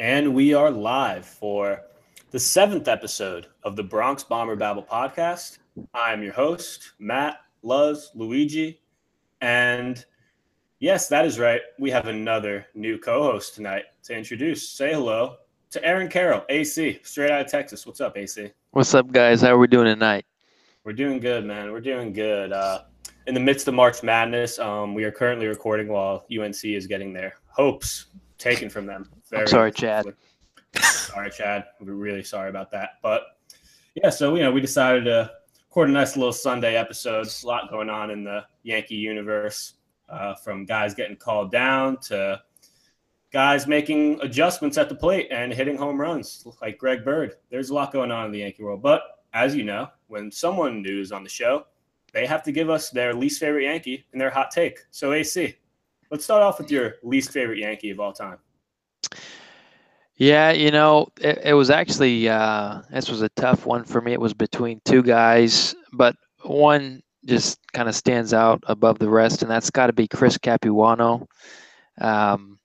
And we are live for the seventh episode of the Bronx Bomber Babble podcast. I am your host, Matt, Luz, Luigi. And yes, that is right. We have another new co host tonight to introduce. Say hello to Aaron Carroll, AC, straight out of Texas. What's up, AC? What's up, guys? How are we doing tonight? We're doing good, man. We're doing good. Uh, in the midst of March Madness, um, we are currently recording while UNC is getting their hopes taken from them. Very I'm sorry, Chad. sorry, Chad. We're really sorry about that. But yeah, so you know, we decided to record a nice little Sunday episode. A lot going on in the Yankee universe, uh, from guys getting called down to guys making adjustments at the plate and hitting home runs like Greg Bird. There's a lot going on in the Yankee world. But as you know, when someone new is on the show, they have to give us their least favorite Yankee and their hot take. So AC, let's start off with your least favorite Yankee of all time. Yeah, you know, it, it was actually uh, this was a tough one for me. It was between two guys, but one just kind of stands out above the rest, and that's got to be Chris Capuano. Um,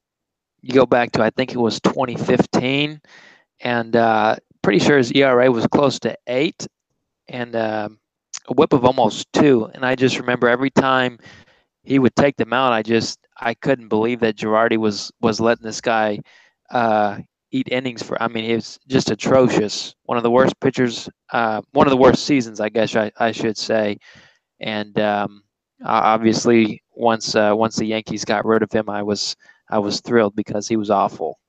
you go back to I think it was 2015, and uh, pretty sure his ERA was close to eight, and uh, a whip of almost two. And I just remember every time he would take them out, I just I couldn't believe that Girardi was was letting this guy uh, eat innings for. I mean, was just atrocious. One of the worst pitchers, uh, one of the worst seasons, I guess I, I should say. And um, obviously, once uh, once the Yankees got rid of him, I was I was thrilled because he was awful.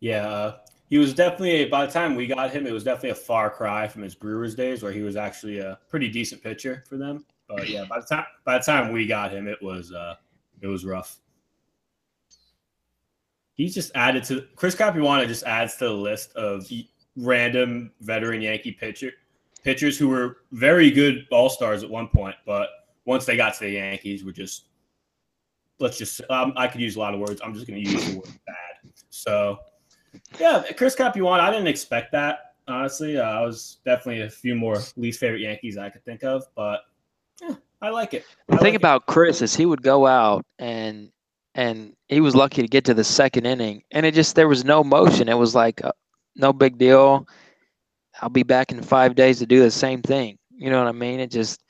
Yeah, uh, he was definitely. By the time we got him, it was definitely a far cry from his Brewers days, where he was actually a pretty decent pitcher for them. But yeah, by the time by the time we got him, it was uh, it was rough. He's just added to Chris Capuano just adds to the list of random veteran Yankee pitcher pitchers who were very good all stars at one point, but once they got to the Yankees, were just let's just um, I could use a lot of words. I'm just going to use the word bad. So yeah, Chris Capuano, I didn't expect that honestly. Uh, I was definitely a few more least favorite Yankees I could think of, but yeah, I like it. I the thing like about it. Chris is he would go out and and he was lucky to get to the second inning, and it just there was no motion. It was like uh, no big deal. I'll be back in five days to do the same thing. You know what I mean? It just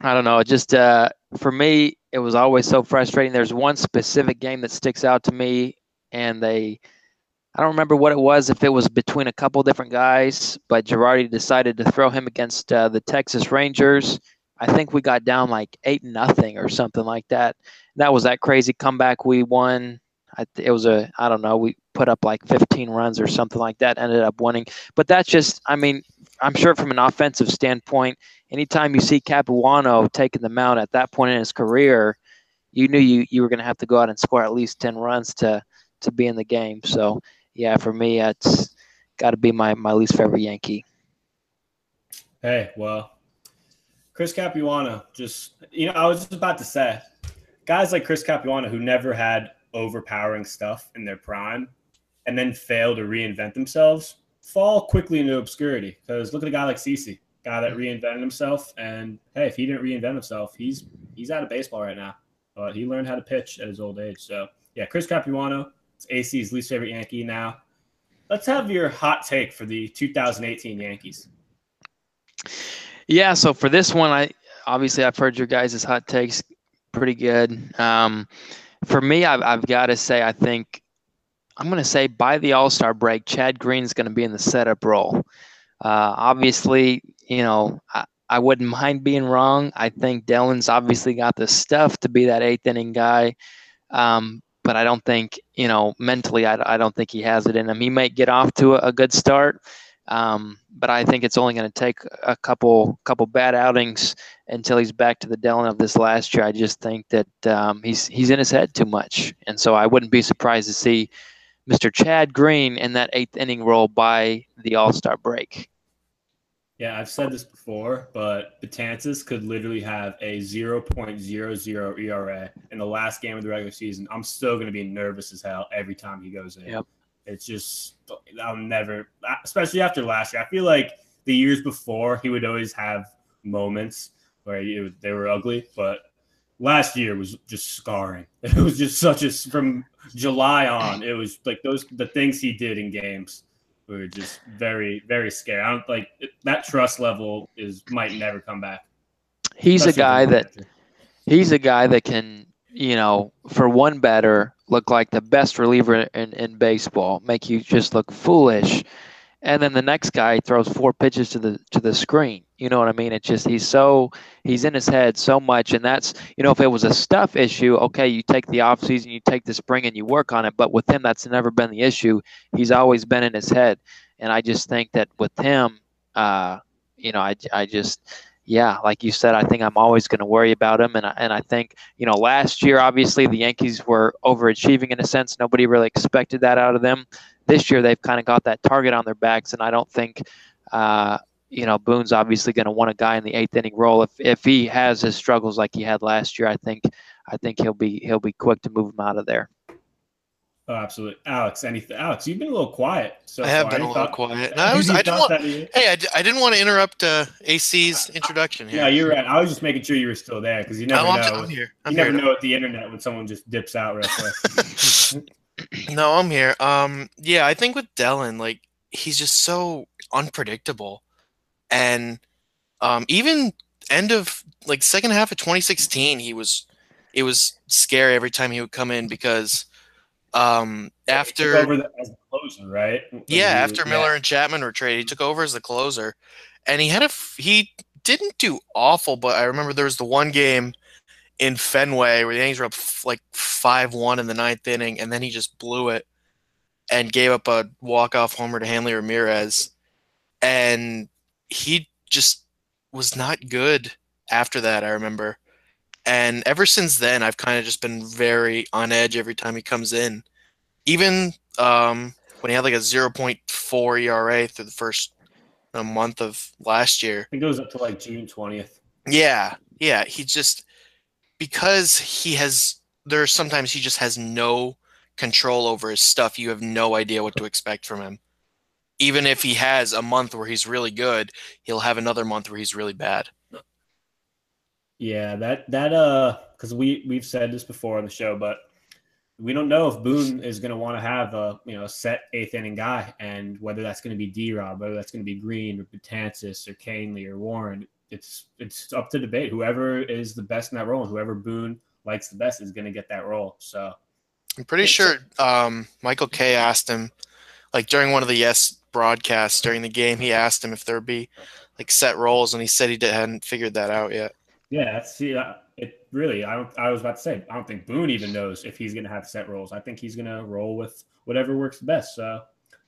I don't know. It just uh, for me, it was always so frustrating. There's one specific game that sticks out to me, and they I don't remember what it was, if it was between a couple different guys, but Girardi decided to throw him against uh, the Texas Rangers. I think we got down like eight nothing or something like that. That was that crazy comeback we won. I, it was a I don't know. We put up like 15 runs or something like that. Ended up winning, but that's just I mean I'm sure from an offensive standpoint, anytime you see Capuano taking the mound at that point in his career, you knew you you were going to have to go out and score at least 10 runs to to be in the game. So yeah, for me, it's got to be my my least favorite Yankee. Hey, well, Chris Capuano, just you know, I was just about to say, guys like Chris Capuano who never had overpowering stuff in their prime, and then fail to reinvent themselves, fall quickly into obscurity. Because look at a guy like CC, guy that reinvented himself, and hey, if he didn't reinvent himself, he's he's out of baseball right now. But he learned how to pitch at his old age. So yeah, Chris Capuano, it's AC's least favorite Yankee now. Let's have your hot take for the 2018 Yankees. Yeah, so for this one, I obviously I've heard your guys' hot takes pretty good. Um, for me, I've, I've got to say I think I'm going to say by the All Star break, Chad Green's going to be in the setup role. Uh, obviously, you know I, I wouldn't mind being wrong. I think Dylan's obviously got the stuff to be that eighth inning guy. Um, but I don't think you know mentally. I, I don't think he has it in him. He might get off to a, a good start, um, but I think it's only going to take a couple couple bad outings until he's back to the Dellin of this last year. I just think that um, he's he's in his head too much, and so I wouldn't be surprised to see Mr. Chad Green in that eighth inning role by the All Star break. Yeah, I've said this before, but Betances could literally have a 0.00 ERA in the last game of the regular season. I'm still going to be nervous as hell every time he goes in. Yep. It's just, I'll never, especially after last year. I feel like the years before, he would always have moments where they were ugly, but last year was just scarring. It was just such a from July on. It was like those the things he did in games were just very very scary. I don't like that trust level is might never come back. He's a guy that he's a guy that can you know for one batter look like the best reliever in, in baseball, make you just look foolish and then the next guy throws four pitches to the to the screen. You know what I mean? It's just he's so he's in his head so much, and that's you know if it was a stuff issue, okay, you take the off season, you take the spring, and you work on it. But with him, that's never been the issue. He's always been in his head, and I just think that with him, uh, you know, I I just yeah, like you said, I think I'm always going to worry about him. And I, and I think, you know, last year, obviously, the Yankees were overachieving in a sense. Nobody really expected that out of them this year they've kind of got that target on their backs, and I don't think. Uh, you know, Boone's obviously going to want a guy in the eighth inning role. If if he has his struggles like he had last year, I think I think he'll be he'll be quick to move him out of there. Oh, absolutely, Alex. Anything, Alex? You've been a little quiet. So I have far. been a little thought, quiet. No, I was. I didn't want. Hey, I, I didn't want to interrupt uh, AC's introduction here. Yeah, you're right. I was just making sure you were still there because you never no, know. I'm, I'm here. I'm you here never know at the internet when someone just dips out real quick. No, I'm here. Um, yeah, I think with Dellin, like he's just so unpredictable, and um, even end of like second half of 2016, he was it was scary every time he would come in because um after over the, as the closer, right? When yeah, after Miller and Chapman were traded, he took over as the closer, and he had a he didn't do awful, but I remember there was the one game in Fenway where the Yankees were up f- like five one in the ninth inning, and then he just blew it and gave up a walk off homer to Hanley Ramirez, and he just was not good after that. I remember. And ever since then, I've kind of just been very on edge every time he comes in. Even um, when he had like a 0.4 ERA through the first month of last year. It goes up to like June twentieth. Yeah, yeah. He just because he has there sometimes he just has no control over his stuff. You have no idea what to expect from him. Even if he has a month where he's really good, he'll have another month where he's really bad. Yeah, that that uh, because we we've said this before on the show, but we don't know if Boone is going to want to have a you know a set eighth inning guy, and whether that's going to be D Rob, whether that's going to be Green or Betances or Kahnle or Warren. It's it's up to debate. Whoever is the best in that role, and whoever Boone likes the best, is going to get that role. So I'm pretty sure um, Michael Kay asked him, like during one of the Yes broadcasts during the game, he asked him if there'd be like set roles, and he said he did, hadn't figured that out yet. yeah, that's see, uh, it really. I don't. I was about to say, I don't think Boone even knows if he's going to have set roles. I think he's going to roll with whatever works best. So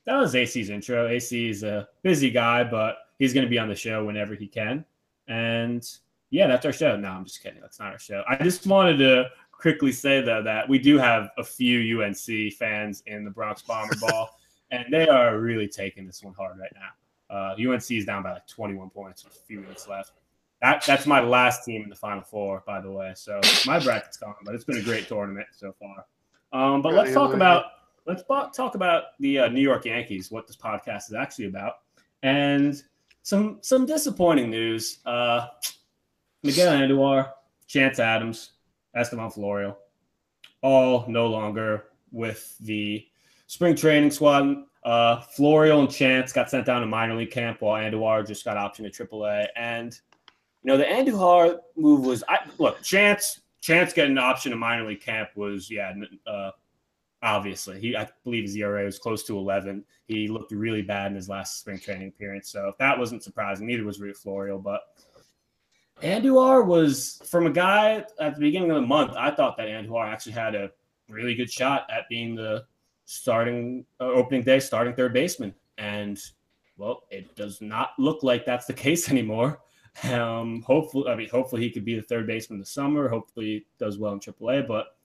that was AC's intro. AC is a busy guy, but he's going to be on the show whenever he can. And yeah, that's our show. No, I'm just kidding. That's not our show. I just wanted to quickly say though that we do have a few UNC fans in the Bronx Bomber Ball, and they are really taking this one hard right now. Uh, UNC is down by like 21 points with a few minutes left. That that's my last team in the Final Four, by the way. So my bracket's gone, but it's been a great tournament so far. Um, but let's talk about let's talk about the uh, New York Yankees, what this podcast is actually about, and some some disappointing news. Uh, Miguel Andujar, Chance Adams, Estevan Florial, all no longer with the spring training squad. Uh, Florial and Chance got sent down to minor league camp, while Andujar just got optioned to AAA. And you know the Andujar move was I look Chance Chance getting an option to minor league camp was yeah uh, obviously he I believe his ERA was close to 11. He looked really bad in his last spring training appearance, so if that wasn't surprising. Neither was Rui Florial, but Andujar was from a guy at the beginning of the month. I thought that Andujar actually had a really good shot at being the starting uh, opening day starting third baseman, and well, it does not look like that's the case anymore. Um, hopefully, I mean, hopefully he could be the third baseman this summer. Hopefully, he does well in AAA, but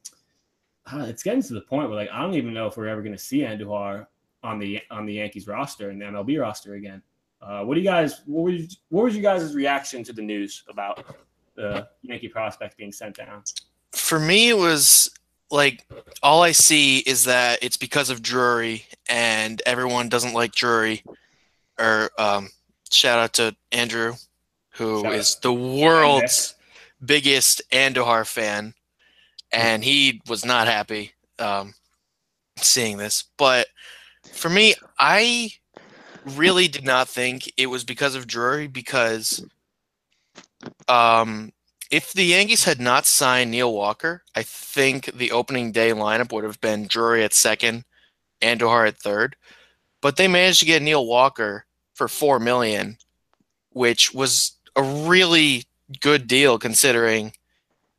it's getting to the point where like I don't even know if we're ever going to see Andujar on the on the Yankees roster and the MLB roster again. Uh, what do you guys? What was what was you guys' reaction to the news about the Yankee prospect being sent down? For me, it was like all I see is that it's because of Drury, and everyone doesn't like Drury. Or um, shout out to Andrew, who Shout is the world's biggest Andujar fan, and he was not happy um, seeing this. But for me, I really did not think it was because of Drury because um, if the Yankees had not signed Neil Walker, I think the opening day lineup would have been Drury at second, Andujar at third. But they managed to get Neil Walker for four million, which was a really good deal considering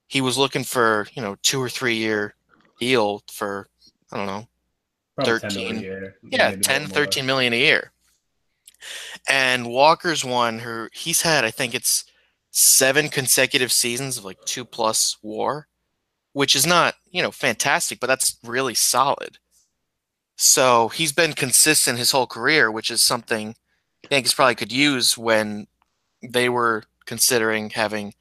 he was looking for you know two or three year deal for I don't know Probably 13 year, yeah maybe a 10 little 13 million a year. And walker's one who he's had i think it's seven consecutive seasons of like two plus war which is not you know fantastic but that's really solid. So he's been consistent his whole career which is something yankees probably could use when they were considering having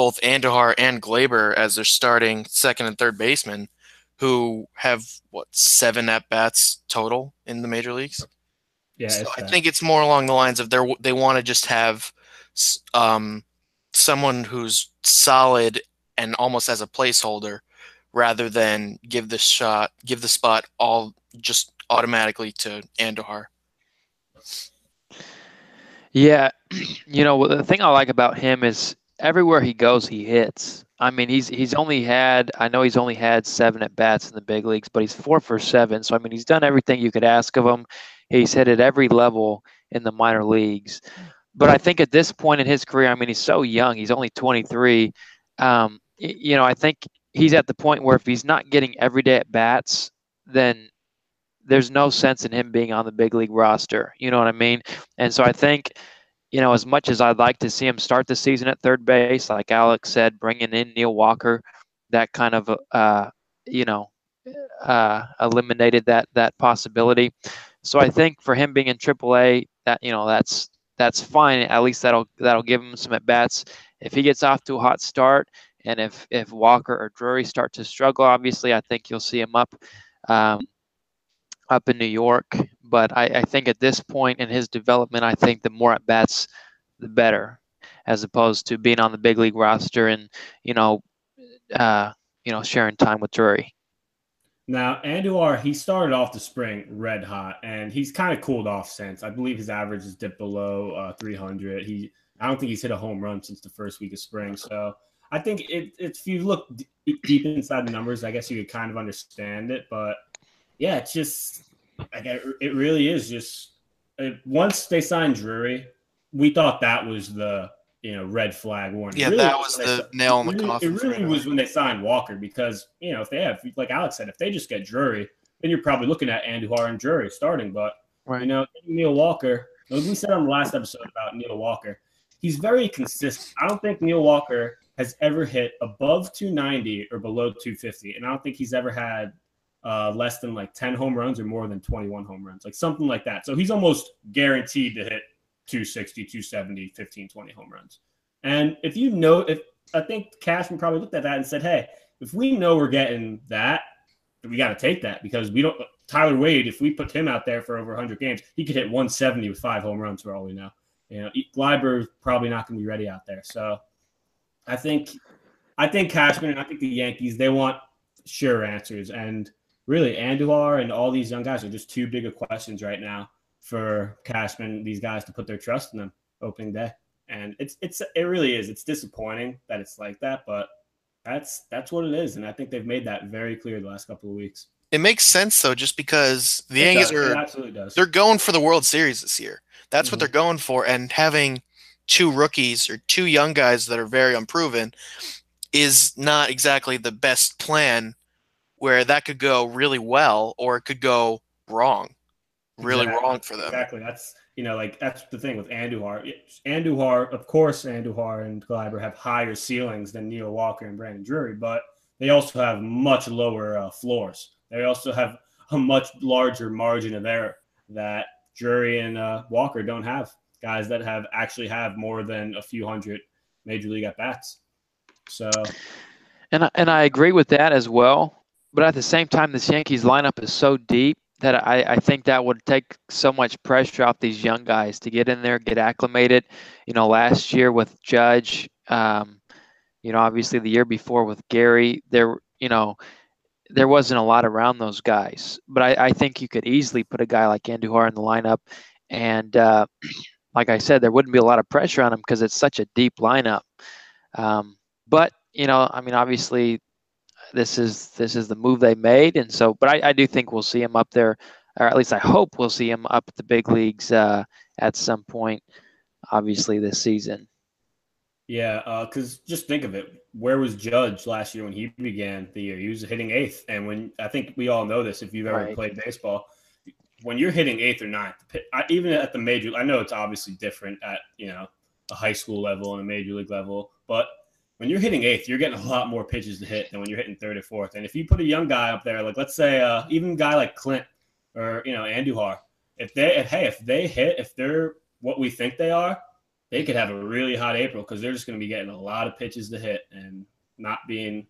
both Andujar and Gleyber as their starting second and third baseman who have what seven at bats total in the major leagues. Yeah, So I think it's more along the lines of they they want to just have um, someone who's solid and almost as a placeholder, rather than give the shot, give the spot all just automatically to Andujar. Yeah, you know the thing I like about him is everywhere he goes, he hits. I mean, he's he's only had I know he's only had seven at bats in the big leagues, but he's four for seven. So I mean, he's done everything you could ask of him. He's hit at every level in the minor leagues. But I think at this point in his career, I mean, he's so young. He's only 23. Um, you know, I think he's at the point where if he's not getting every day at bats, then there's no sense in him being on the big league roster. You know what I mean? And so I think, you know, as much as I'd like to see him start the season at third base, like Alex said, bringing in Neil Walker, that kind of, uh, you know, uh, eliminated that that possibility. So I think for him being in AAA, that you know, that's that's fine. At least that'll that'll give him some at bats. If he gets off to a hot start, and if if Walker or Drury start to struggle, obviously, I think you'll see him up. Um, up in New York. But I, I think at this point in his development, I think the more at bats, the better, as opposed to being on the big league roster and you know, uh, you know, sharing time with Drury. Now, Andujar, he started off the spring red hot, and he's kind of cooled off since. I believe his average has dipped below uh, 300. He, I don't think he's hit a home run since the first week of spring. So I think it, if you look d- deep inside the numbers, I guess you could kind of understand it. But yeah, it's just, like, it it really is just it, once they signed Drury, we thought that was the you know red flag warning. Yeah, Really, that was the they- nail in the really- coffin It really was when they signed Walker because you know if they have like Alex said, if they just get Drury, then you're probably looking at Andujar and Drury starting. But Right. you know Neil Walker, like we said on the last episode about Neil Walker, he's very consistent. I don't think Neil Walker has ever hit above 290 or below 250, and I don't think he's ever had uh, less than like 10 home runs or more than 21 home runs, like something like that. So he's almost guaranteed to hit 260, 270, 15, 20 home runs. And if you know, if I think Cashman probably looked at that and said, hey, if we know we're getting that, we got to take that because we don't. Tyler Wade, if we put him out there for over 100 games, he could hit 170 with five home runs for all we know. You know, Gleyber's probably not going to be ready out there. So I think, I think Cashman and I think the Yankees they want sure answers, and really Andujar and all these young guys are just too big of questions right now for Cashman. These guys to put their trust in them opening day, and it's it's it really is. It's disappointing that it's like that, but that's that's what it is, and I think they've made that very clear the last couple of weeks. It makes sense though, just because the It Yankees does. It are absolutely does. they're going for the World Series this year. That's what Mhm. they're going for, and having two rookies or two young guys that are very unproven is not exactly the best plan. Where that could go really well, or it could go wrong, really Exactly. wrong for them. Exactly. That's you know, like that's the thing with Andujar. Andujar, of course, Andujar and Gleyber have higher ceilings than Neil Walker and Brandon Drury, but they also have much lower uh, floors. They also have a much larger margin of error that Drury and uh, Walker don't have. Guys that have actually have more than a few hundred major league at bats. So And I, and I agree with that as well. But at the same time, this Yankees lineup is so deep that I, I think that would take so much pressure off these young guys to get in there, get acclimated. You know, last year with Judge, um, You know, obviously the year before with Gary, there, you know, there wasn't a lot around those guys. But I, I think you could easily put a guy like Andujar in the lineup, and uh, like I said, there wouldn't be a lot of pressure on him because it's such a deep lineup. Um, but you know, I mean, obviously, this is this is the move they made, and so. But I, I do think we'll see him up there, or at least I hope we'll see him up at the big leagues uh, at some point. Obviously, this season. Yeah, because uh, just think of it. Where was Judge last year when he began the year? He was hitting eighth, and when I think we all know this if you've ever right. played baseball, when you're hitting eighth or ninth, even at the major, I know it's obviously different at you know a high school level and a major league level, but when you're hitting eighth, you're getting a lot more pitches to hit than when you're hitting third or fourth. And if you put a young guy up there, like let's say uh, even a guy like Clint or you know Andujar, if they if, hey if they hit if they're what we think they are, they could have a really hot April because they're just going to be getting a lot of pitches to hit and not being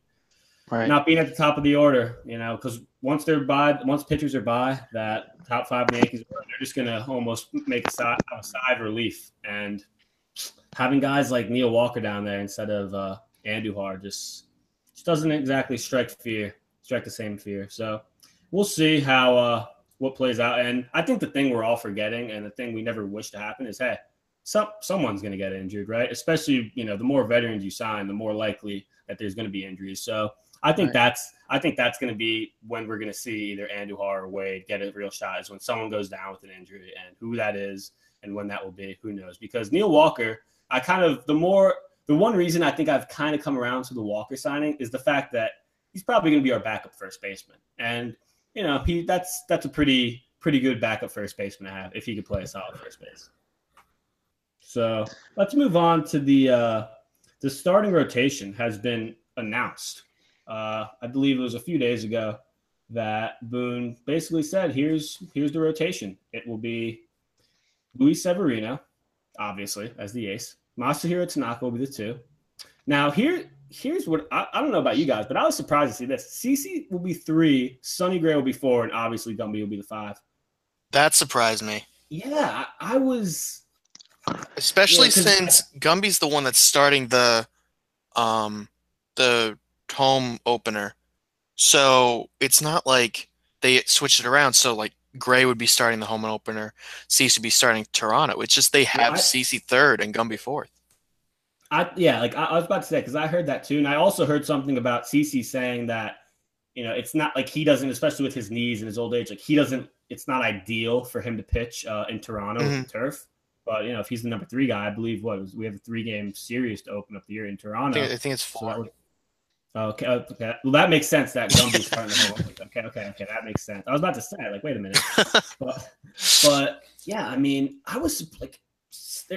right. not being at the top of the order. You know, because once they're by, once pitchers are by that top five Yankees, they're just going to almost make a a of relief. And having guys like Neil Walker down there instead of uh, Andujar just just doesn't exactly strike fear, strike the same fear. So we'll see how uh, what plays out. And I think the thing we're all forgetting, and the thing we never wish to happen, is hey some someone's going to get injured, right? Especially, you know, the more veterans you sign, the more likely that there's going to be injuries. So I think right. that's I think that's going to be when we're going to see either Andujar or Wade get a real shot is when someone goes down with an injury, and who that is and when that will be, who knows? Because Neil Walker, I kind of the more the one reason I think I've kind of come around to the Walker signing is the fact that he's probably going to be our backup first baseman, and you know he that's that's a pretty pretty good backup first baseman to have if he could play a solid first base. So let's move on to the uh, the starting rotation has been announced. Uh, I believe it was a few days ago that Boone basically said, "Here's here's the rotation. It will be Luis Severino, obviously as the ace. Masahiro Tanaka will be the two. Now here here's what I, I, don't know about you guys, but I was surprised to see this. CC will be three, Sonny Gray will be four, and obviously Gumby will be the five. That surprised me. Yeah, I, I was Especially yeah, since Gumby's the one that's starting the um the home opener. So it's not like they switched it around. So like Gray would be starting the home opener, CC would be starting Toronto. It's just they have yeah, CC third and Gumby fourth. I yeah, like I, I was about to say because I heard that too, and I also heard something about CC saying that you know it's not like he doesn't, especially with his knees and his old age, like he doesn't. It's not ideal for him to pitch uh, in Toronto mm-hmm. with the turf. But you know, if he's the number three guy, I believe what we have a three game series to open up the year in Toronto. I think, I think it's four. So okay, okay, well that makes sense. That Gumby's starting the whole. Okay, okay, okay, that makes sense. I was about to say, like, wait a minute, but, but yeah, I mean, I was like,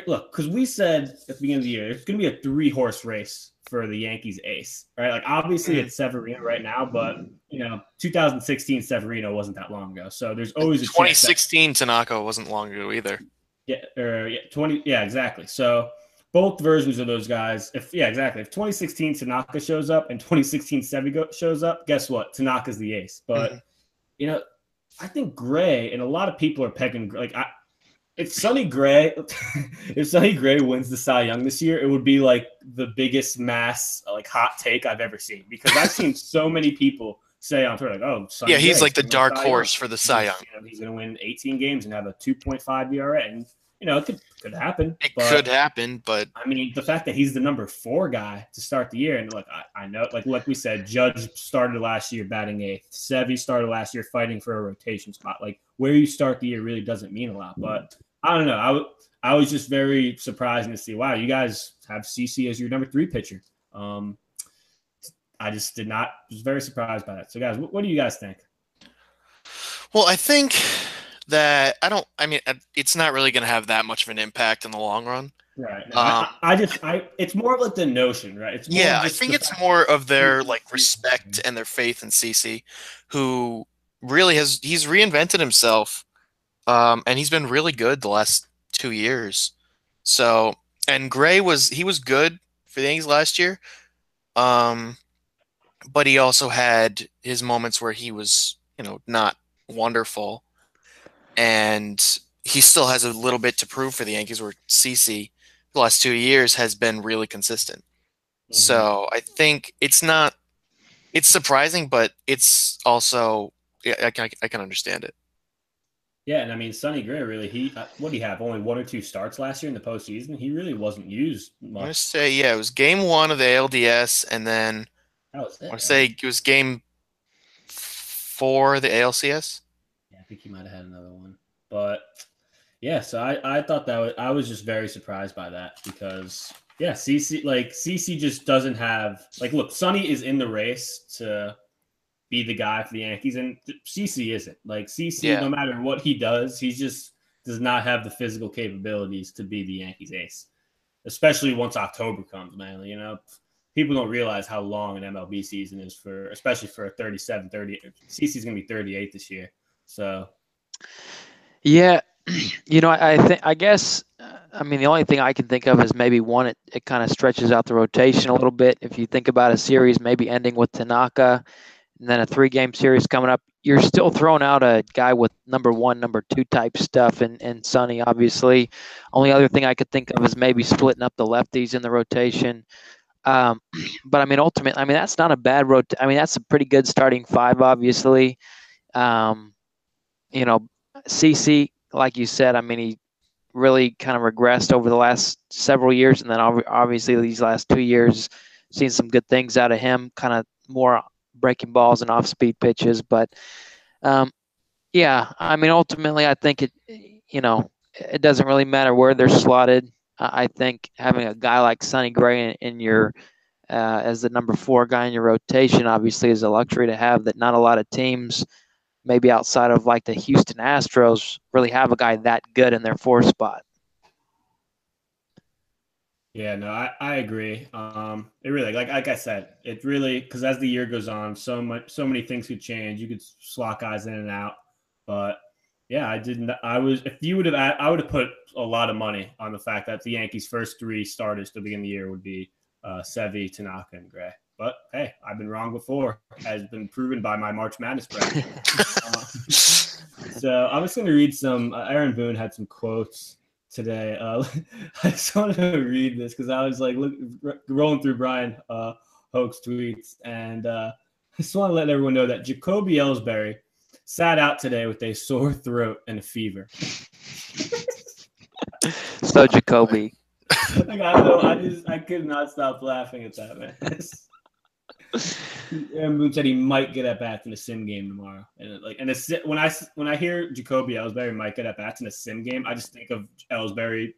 look, because we said at the beginning of the year it's going to be a three horse race for the Yankees ace, right? Like obviously mm-hmm. it's Severino right now, but you know, 2016 Severino wasn't that long ago. So there's always a 2016 Tanaka wasn't long ago either. Yeah, or yeah, 20. Yeah, exactly. So both versions of those guys. If yeah, exactly. If 2016 Tanaka shows up and 2016 Sevi shows up, guess what? Tanaka's the ace. But mm-hmm. you know, I think Gray and a lot of people are pegging like I. If Sonny Gray, if Sonny Gray wins the Cy Young this year, it would be like the biggest mass like hot take I've ever seen because I've seen so many people say on Twitter, like, oh, Sonny yeah, he's Gray, like the dark horse for the Cy Young. You know, he's going to win 18 games and have a 2.5 ERA, and you know, it could could happen. It but, could happen, but I mean, the fact that he's the number four guy to start the year, and look, I, I know, like like we said, Judge started last year batting eighth. Sevy started last year fighting for a rotation spot. Like where you start the year really doesn't mean a lot. But I don't know. I I was just very surprised to see. Wow, you guys have CC as your number three pitcher. Um, I just did not was very surprised by that. So, guys, what, what do you guys think? Well, I think that I don't. I mean, it's not really going to have that much of an impact in the long run. Right. No, um, I, I, just, I, it's more of like the notion, right? It's yeah. I think it's more of their like respect and their faith in CC, who really has he's reinvented himself, um, and he's been really good the last two years. So, and Gray was he was good for the Yankees last year. Um, but he also had his moments where he was, you know, not wonderful. And he still has a little bit to prove for the Yankees where CC the last two years has been really consistent. So I think it's not. It's surprising, but it's also yeah, I can I can understand it. Yeah, and I mean Sonny Gray really he uh, what did he have only one or two starts last year in the postseason. He really wasn't used much. I'm gonna say yeah, it was game one of the ALDS, and then That was it. I want to say it was game four of the ALCS. Think he might have had another one, but yeah. So I, I thought that was, I was just very surprised by that because yeah, CC like CC just doesn't have like look, Sonny is in the race to be the guy for the Yankees, and CC isn't like CC. Yeah. No matter what he does, he just does not have the physical capabilities to be the Yankees ace, especially once October comes. Man, you know. People don't realize how long an MLB season is for, especially for a 37, 30. CC's going to be 38 this year. So Yeah, you know, I, I think I guess uh, I mean the only thing I can think of is maybe one it, it kind of stretches out the rotation a little bit. If you think about a series maybe ending with Tanaka and then a three game series coming up, you're still throwing out a guy with number one, number two type stuff and, and Sonny obviously. Only other thing I could think of is maybe splitting up the lefties in the rotation. Um, but I mean ultimately I mean that's not a bad rot I mean that's a pretty good starting five obviously. Um, you know, CC, like you said, I mean, he really kind of regressed over the last several years, and then obviously these last two years, seen some good things out of him. Kind of more breaking balls and off-speed pitches, but um, yeah, I mean, ultimately, I think it, you know, it doesn't really matter where they're slotted. I think having a guy like Sonny Gray in, in your uh, as the number four guy in your rotation obviously is a luxury to have that not a lot of teams maybe outside of like the Houston Astros, really have a guy that good in their four spot. Yeah, no, I, I agree. Um, it really like like I said, it really because as the year goes on, so much so many things could change. You could slot guys in and out, but yeah, I didn't. I was if you would have, I would have put a lot of money on the fact that the Yankees' first three starters to begin the year would be uh, Sevy, Tanaka, and Gray. But hey, I've been wrong before, has been proven by my March Madness bracket. Uh, so I'm just going to read some. Uh, Aaron Boone had some quotes today. Uh, I just wanted to read this because I was like look, r- rolling through Bryan uh, Hoch's tweets, and uh, I just want to let everyone know that Jacoby Ellsbury sat out today with a sore throat and a fever. so Jacoby, like, I, know, I just I could not stop laughing at that man. Aaron Boone said he might get at bats in a sim game tomorrow, and like, and a, when I when I hear Jacoby Ellsbury might get at bats in a sim game, I just think of Ellsbury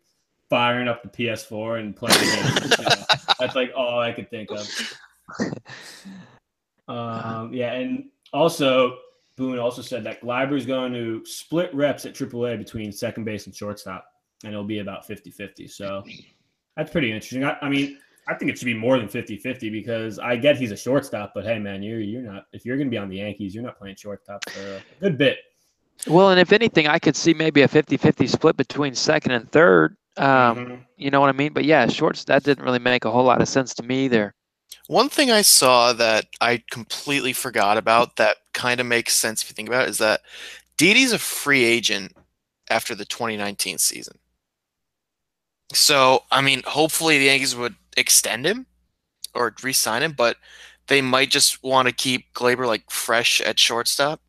firing up the PS4 and playing the game. That's like all I could think of. Um, yeah, and also Boone also said that Gleyber's going to split reps at AAA between second base and shortstop, and it'll be about 50-50. So that's pretty interesting. I, I mean, I think it should be more than 50-50 because I get he's a shortstop, but hey man, you're you're not if you're gonna be on the Yankees, you're not playing shortstop for a good bit. well, and if anything, I could see maybe a 50-50 split between second and third. Um, Mhm. You know what I mean? But yeah, shorts that didn't really make a whole lot of sense to me either. One thing I saw that I completely forgot about that kind of makes sense if you think about it is that Didi's a free agent after the 2019 season. So, I mean, hopefully the Yankees would extend him or re-sign him, but they might just want to keep Gleyber like fresh at shortstop,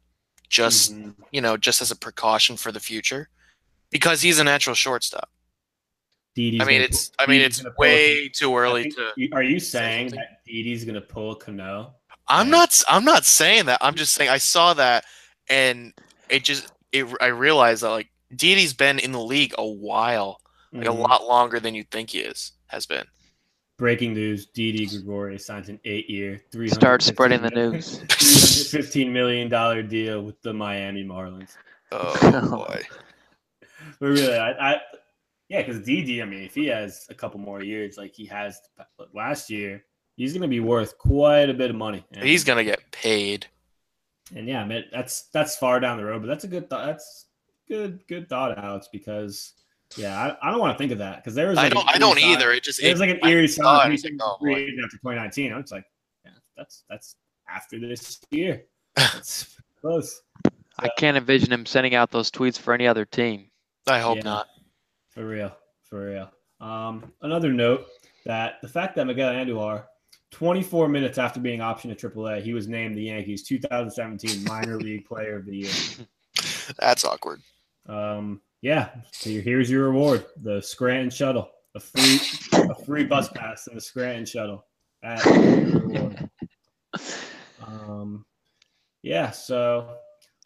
just Mhm. you know, just as a precaution for the future, because he's a natural shortstop. Didi's I mean, it's pull- I mean, Didi's it's gonna pull a- way too early think- to. Are you saying something. that Didi's gonna pull a Cano? I'm not. I'm not saying that. I'm just saying I saw that, and it just. It, I realized that like Didi's been in the league a while, like a Mhm. lot longer than you think he is has been. Breaking news: Didi Gregorius signs an eight-year, three Start spreading the news. fifteen million dollar deal with the Miami Marlins. Oh boy. Oh. But really, I, I yeah, because Didi, I mean, if he has a couple more years like he has last year, he's going to be worth quite a bit of money. And, He's gonna get paid. and yeah, man, that's that's far down the road, but that's a good thought. That's good, good thought, Alex. Because yeah, I, I don't want to think of that because there was I don't. I don't sign- either. It just. It was like an I eerie saw sign it, like, oh, free boy. agent after 2019. I was like, yeah, that's that's after this year. That's close I can't envision him sending out those tweets for any other team. I hope Yeah. not. for real, for real. Um, another note that the fact that Miguel Andujar 24 minutes after being optioned to AAA, he was named the Yankees 2017 Minor League Player of the Year. That's awkward. Um, yeah, so here's your reward: the Scranton Shuttle, a free a free bus pass in the Scranton Shuttle. Um, yeah, so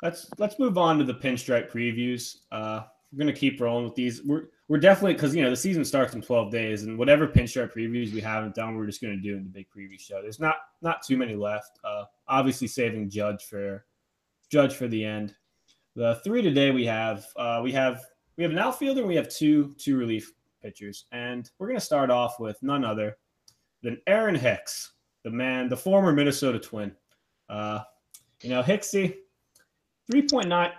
let's let's move on to the pinstripe previews. Uh, we're gonna keep rolling with these. We're we're definitely because you know the season starts in 12 days, and whatever pinstripe previews we haven't done, we're just gonna do in the big preview show. There's not not too many left. Uh, obviously saving Judge for Judge for the end. The three today we have uh, we have we have an outfielder and we have two two relief pitchers, and we're gonna start off with none other than Aaron Hicks, the man, the former Minnesota Twin. Uh, you know, Hicksy, three point nine.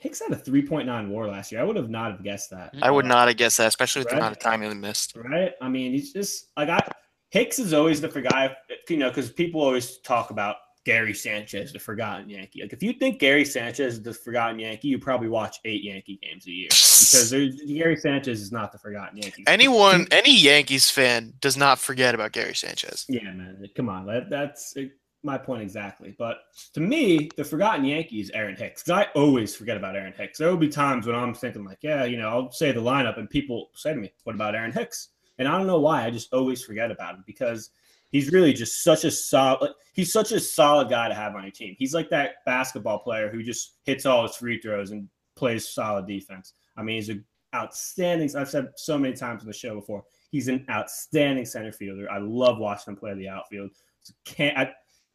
Hicks had a 3.9 WAR last year. I would have not have guessed that. I would not have guessed that, especially with Right. the amount of time he missed. Right? I mean, he's just like I. Hicks is always the guy, you know, because people always talk about Gary Sanchez, the forgotten Yankee. Like, if you think Gary Sanchez is the forgotten Yankee, you probably watch eight Yankee games a year because there's, Gary Sanchez is not the forgotten Yankee. Anyone, any Yankees fan does not forget about Gary Sanchez. Yeah, man. Come on. That, that's uh, my point exactly. But to me, the forgotten Yankee is Aaron Hicks. 'Cause I always forget about Aaron Hicks. There will be times when I'm thinking, like, yeah, you know, I'll say the lineup and people say to me, what about Aaron Hicks? And I don't know why. I just always forget about him because he's really just such a solid he's such a solid guy to have on your team. He's like that basketball player who just hits all his free throws and plays solid defense. I mean, he's an outstanding I've said so many times on the show before. He's an outstanding center fielder. I love watching him play the outfield. He's a, can, I,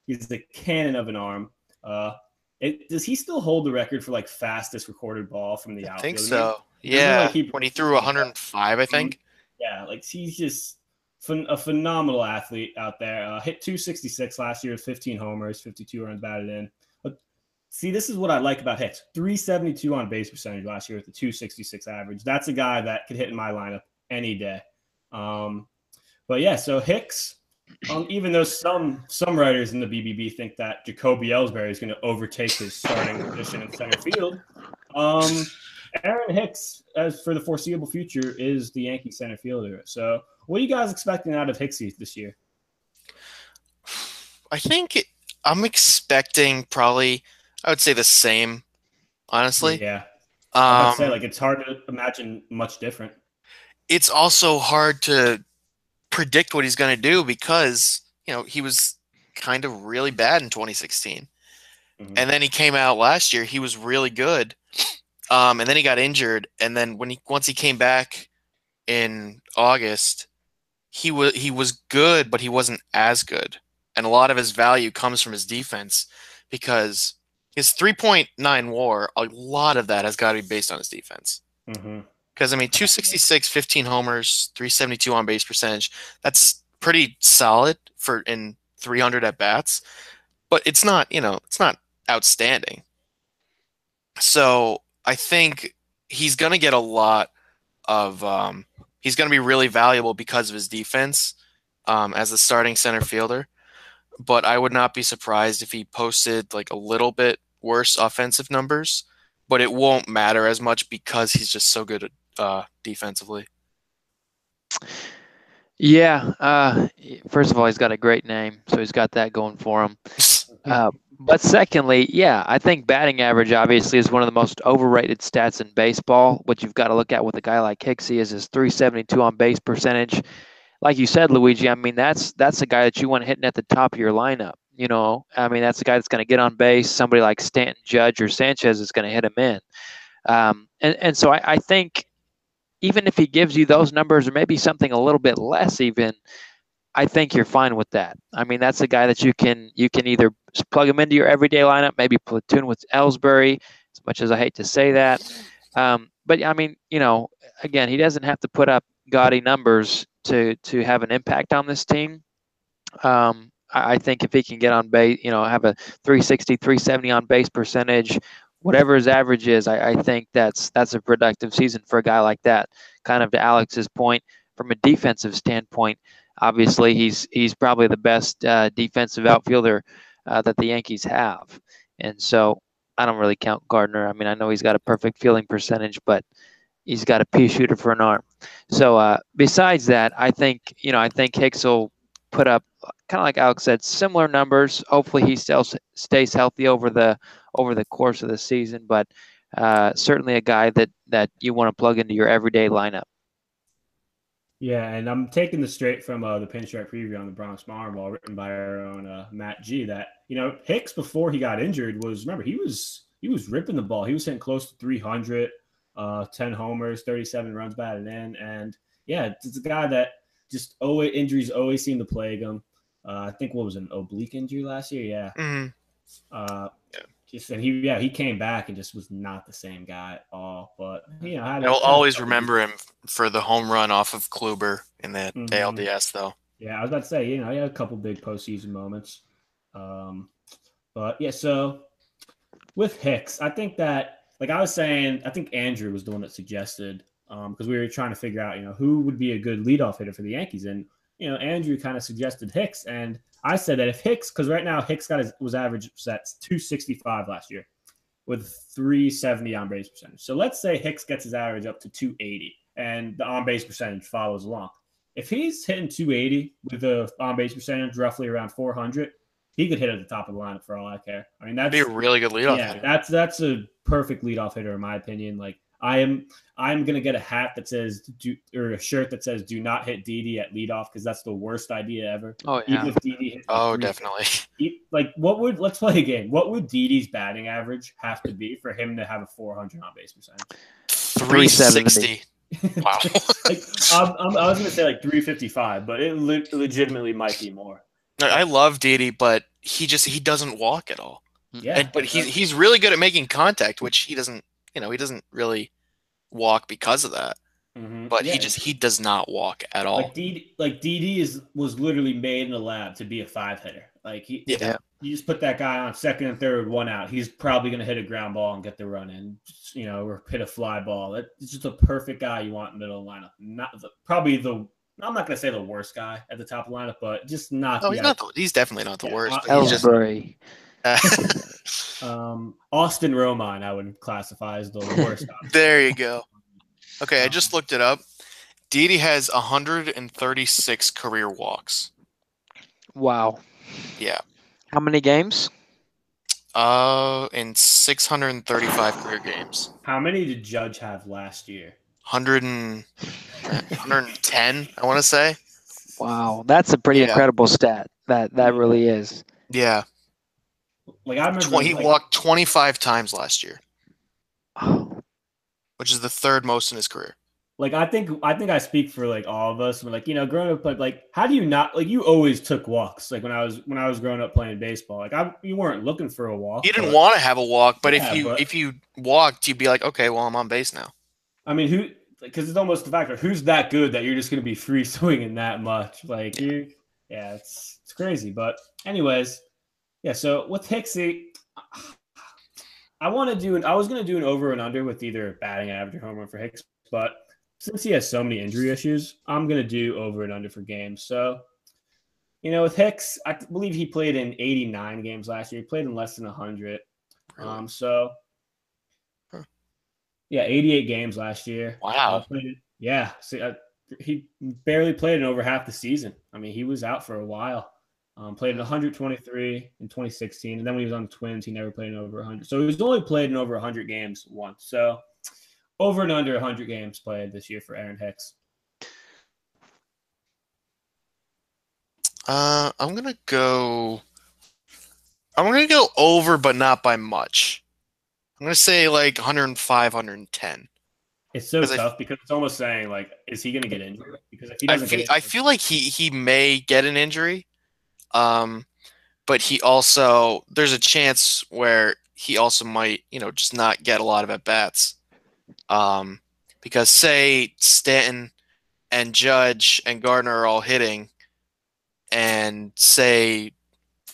he's a cannon of an arm. Uh, it, does he still hold the record for like fastest recorded ball from the I outfield? think mean, so. Yeah, like, he- when he threw 105, I think. Yeah, like he's just a phenomenal athlete out there. Uh, hit 266 last year with 15 homers, 52 runs batted in. But see, this is what I like about Hicks 372 on base percentage last year with the 266 average. That's a guy that could hit in my lineup any day. Um, but yeah, so Hicks, um, even though some some writers in the BBB think that Jacoby Ellsbury is going to overtake his starting position in center field, um, Aaron Hicks, as for the foreseeable future, is the Yankee center fielder. So, what are you guys expecting out of Hicksy this year? I think it, I'm expecting probably, I would say the same, honestly. yeah, I Um, would say like it's hard to imagine much different. it's also hard to predict what he's going to do because you know he was kind of really bad in 2016 Mhm. and then he came out last year he was really good um, and then he got injured and then when he once he came back in august he was he was good but he wasn't as good and a lot of his value comes from his defense because his 3.9 war a lot of that has got to be based on his defense because I mean, 266, 15 homers, 372 on base percentage. That's pretty solid for in 300 at bats, but it's not, you know, it's not outstanding. So I think he's going to get a lot of, um, he's going to be really valuable because of his defense um, as a starting center fielder. But I would not be surprised if he posted like a little bit worse offensive numbers, but it won't matter as much because he's just so good uh, defensively. Yeah. Uh, first of all, he's got a great name, so he's got that going for him. Uh, but secondly, yeah, I think batting average obviously is one of the most overrated stats in baseball. What you've got to look at with a guy like Hicksy is his 372 on base percentage. Like you said, Luigi, I mean that's that's a guy that you want hitting at the top of your lineup. You know, I mean that's a guy that's going to get on base. Somebody like Stanton, Judge, or Sanchez is going to hit him in. Um, and and so I, I think even if he gives you those numbers or maybe something a little bit less even i think you're fine with that i mean that's a guy that you can you can either s- plug him into your everyday lineup maybe platoon with ellsbury as much as i hate to say that um, but i mean you know again he doesn't have to put up gaudy numbers to to have an impact on this team um, I, I think if he can get on base you know have a 360 370 on base percentage whatever his average is, I, I think that's that's a productive season for a guy like that. Kind of to Alex's point, from a defensive standpoint, obviously he's he's probably the best uh, defensive outfielder uh, that the Yankees have, and so I don't really count Gardner. I mean, I know he's got a perfect fielding percentage, but he's got a pea shooter for an arm. So uh, besides that, I think you know I think Hicks will put up kind of like Alex said, similar numbers. Hopefully, he still stays healthy over the over the course of the season. But uh, certainly a guy that that you want to plug into your everyday lineup. Yeah, and I'm taking this straight from uh, the Pinstripe preview on the Bronx Ball, written by our own uh, Matt G. That you know Hicks before he got injured was remember he was he was ripping the ball. He was hitting close to 300, uh, 10 homers, 37 runs batted in, and yeah, it's a guy that just always injuries always seem to plague him. Uh, I think what was an oblique injury last year. Yeah, Mhm. uh, Yeah. Just and he yeah he came back and just was not the same guy at all. But you know, had- I'll always remember him for the home run off of Kluber in that Mhm. ALDS, though. Yeah, I was about to say, you know, he had a couple big postseason moments. Um, but yeah, so with Hicks, I think that, like I was saying, I think Andrew was the one that suggested um, because we were trying to figure out, you know, who would be a good leadoff hitter for the Yankees, and you know, Andrew kind of suggested Hicks, and I said that if Hicks, because right now Hicks got his was average sets 265 last year with 370 on base percentage. So let's say Hicks gets his average up to 280, and the on base percentage follows along if he's hitting 280 with a on base percentage roughly around 400, he could hit at the top of the lineup for all I care. I mean, That'd be a really good leadoff. yeah, hitter. that's that's a perfect leadoff hitter in my opinion. Like I am, I'm gonna get a hat that says do or a shirt that says "Do not hit Didi at leadoff" because that's the worst idea ever. Oh Even yeah, if Didi hits like Oh, definitely. e- Like what would let's play a game. What would Didi's batting average have to be for him to have a 400 on base percentage? 360. Wow. like I'm, I'm, I was gonna say like 355, but it le- legitimately might be more. I love Didi, but he just he doesn't walk at all. Yeah, And, but he's he's really good at making contact, which he doesn't. You know, he doesn't really walk because of that. Mhm. But Yeah, he just he does not walk at all. like Didi, like Didi is was literally made in the lab to be a five hitter. Like he, Yeah. you just put that guy on second and third, one out. He's probably gonna hit a ground ball and get the run in, you know, or hit a fly ball. It's just a perfect guy you want in the middle of the lineup. Not the, probably the. I'm not gonna say the worst guy at the top of the lineup, but just not. No, the he's not. The, he's definitely not the Yeah, worst. uh, But he's just, Ellsbury. Um, Austin Romine, I would classify as the worst. there you go. Okay, I just looked it up. Didi has 136 career walks. Wow. Yeah. How many games? Uh, in 635 career games. How many did Judge have last year? 100 and, 110, I want to say. Wow, that's a pretty Yeah. incredible stat. That that really is. Yeah. Like I remember, Tw- he like, walked 25 times last year, Oh, which is the third most in his career. like I think I think I speak for like all of us. We're like, you know, growing up, like, like how do you not like you always took walks? Like when I was when I was growing up playing baseball, like I you weren't looking for a walk. You didn't but- want to have a walk, but Yeah, if you but- if you walked, you'd be like, okay, well, I'm on base now. I mean, who? Because it's almost the fact of who's that good that you're just going to be free swinging that much. Like you, yeah, it's it's crazy. But anyways, yeah. So with Hicksy, I want to do an. I was going to do an over and under with either batting average or home run for Hicks, but since he has so many injury issues, I'm going to do over and under for games. So. You know, with Hicks, I believe he played in 89 games last year. He played in less than 100. Um, so Huh. yeah, 88 games last year. Wow. Played- yeah, see, uh, he barely played in over half the season. I mean, he was out for a while. Um, played in 123 in 2016, and then when he was on the Twins, he never played in over 100. So he's only played in over 100 games once. So over and under 100 games played this year for Aaron Hicks. Uh, I'm gonna go. I'm gonna go over, but not by much. I'm gonna say like 105, 110. It's so 'Cause I- tough because it's almost saying like, is he going to get injured? Because if he I doesn't feel, get I feel like he he may get an injury, um, but he also there's a chance where he also might you know just not get a lot of at bats, um, because say Stanton and Judge and Gardner are all hitting, and say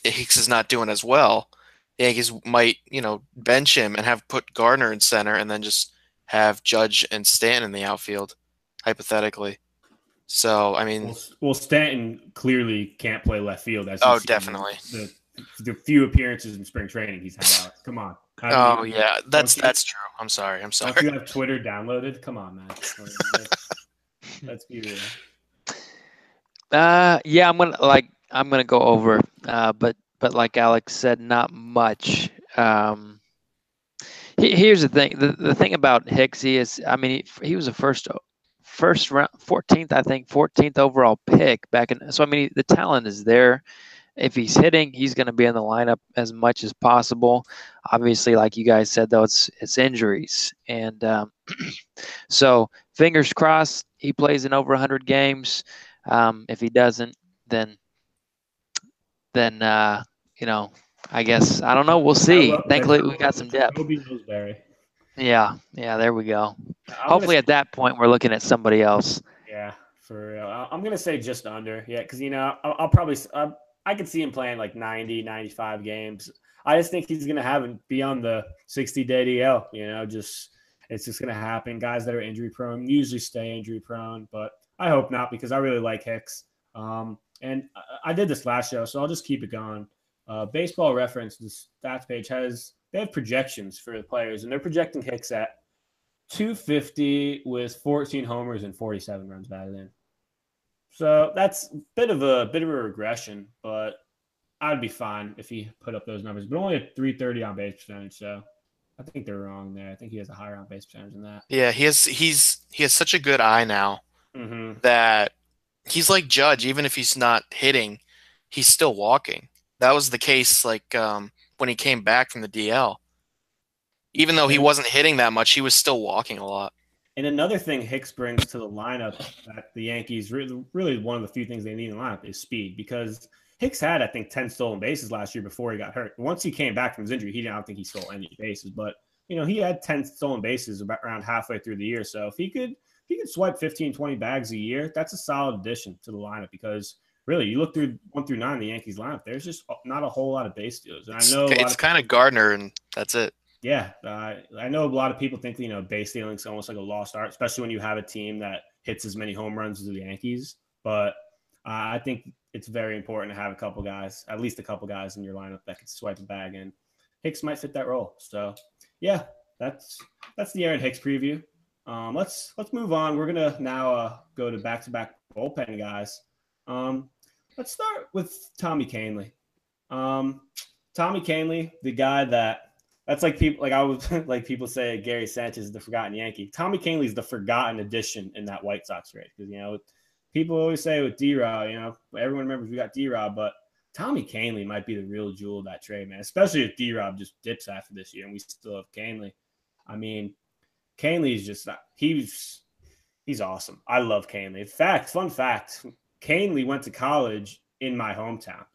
Hicks is not doing as well, the Yankees might you know bench him and have put Gardner in center and then just have Judge and Stanton in the outfield, hypothetically. So I mean, Well, well, Stanton clearly can't play left field. As Oh, definitely. The, the few appearances in spring training he's had out. Come on. How oh you- yeah, that's you- that's true. I'm sorry. I'm sorry. Don't you have Twitter downloaded? Come on, man. Let's, let's be real. Uh, yeah, I'm gonna like I'm gonna go over, uh, but but like Alex said, not much. Um, he- here's the thing: the, the thing about Hicksy is, I mean, he, he was a first first round, 14th, I think, 14th overall pick back in. So I mean, the talent is there. If he's hitting, he's going to be in the lineup as much as possible. Obviously, like you guys said, though, it's it's injuries, and um, so fingers crossed he plays in over 100 games. Um, if he doesn't, then then uh, you know, I guess I don't know. We'll see. Thankfully, we got some depth. Yeah, yeah. There we go. I'm gonna Hopefully, at that point, we're looking at somebody else. Yeah, for real. I- I'm gonna say just under. Yeah, because you know I'll, I'll probably uh, I could see him playing like 90, 95 games. I just think he's gonna have it be on the 60 day DL. You know, just it's just gonna happen. Guys that are injury prone usually stay injury prone, but I hope not because I really like Hicks. Um, and I, I did this last show, so I'll just keep it going. Uh, Baseball Reference, the stats page has they have projections for the players, and they're projecting Hicks at 250 with 14 homers and 47 runs batted in. So that's a bit of a bit of a regression, but I'd be fine if he put up those numbers. But only a 330 on base percentage, so I think they're wrong there. I think he has a higher on base percentage than that. Yeah, he has he's he has such a good eye now Mm-hmm. that he's like Judge. Even if he's not hitting, he's still walking. That was the case like um, when he came back from the DL. Even though he wasn't hitting that much, he was still walking a lot. And another thing Hicks brings to the lineup that the Yankees really, really one of the few things they need in the lineup is speed because Hicks had, I think, 10 stolen bases last year before he got hurt. Once he came back from his injury, he didn't I don't think he stole any bases, but you know, he had 10 stolen bases about around halfway through the year. So if he could if he could swipe 15, 20 bags a year, that's a solid addition to the lineup because really you look through one through nine the Yankees lineup, there's just not a whole lot of base steals. And I know it's of kind of Gardner, and that's it. yeah, uh, I know a lot of people think you know base stealing is almost like a lost art, especially when you have a team that hits as many home runs as the Yankees. But uh, I think it's very important to have a couple guys, at least a couple guys in your lineup that can swipe a bag, and Hicks might fit that role. So yeah, that's that's the Aaron Hicks preview. Um, let's let's move on. We're gonna now uh, go to back to back bullpen guys. Um, let's start with Tommy Kahnle. Um, Tommy Kahnle, the guy that that's like people like I was like people say Gary Sanchez is the forgotten Yankee. Tommy Kahnle's the forgotten addition in that White Sox trade because you know people always say with D Rob, you know everyone remembers we got D Rob, but Tommy Kahnle might be the real jewel of that trade, man. Especially if D Rob just dips after this year and we still have Kahnle. I mean, Kahnle is just he's he's awesome. I love Canley. In fact, fun fact, Kahnle went to college in my hometown.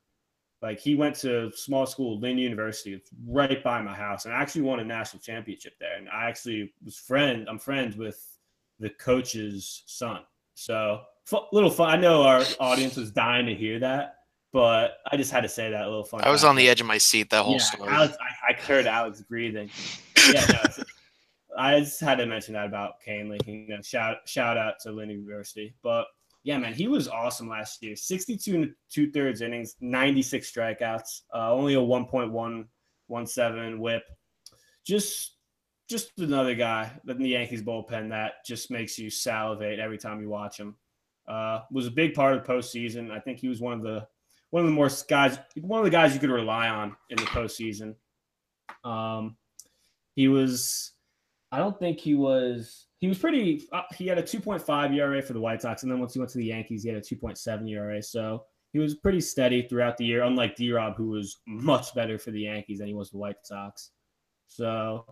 Like he went to small school, Lynn University, it's right by my house, and I actually won a national championship there. And I actually was friend. I'm friends with the coach's son. So fu- little fun. I know our audience was dying to hear that, but I just had to say that a little fun. I was fact. on the edge of my seat that whole Yeah, story. Alex, I, I heard Alex breathing. Yeah, no, I just had to mention that about Kahnle. You know, shout shout out to Lynn University. But yeah, man, he was awesome last year. 62 and two thirds innings, 96 strikeouts, uh, only a 1.117 whip. Just just another guy in the Yankees bullpen that just makes you salivate every time you watch him. Uh, was a big part of the postseason. I think he was one of the one of the more guys, one of the guys you could rely on in the postseason. Um, he was, I don't think he was, he was pretty, uh, he had a 2.5 ERA for the White Sox. And then once he went to the Yankees, he had a 2.7 ERA. So he was pretty steady throughout the year, unlike D Rob, who was much better for the Yankees than he was the White Sox. So,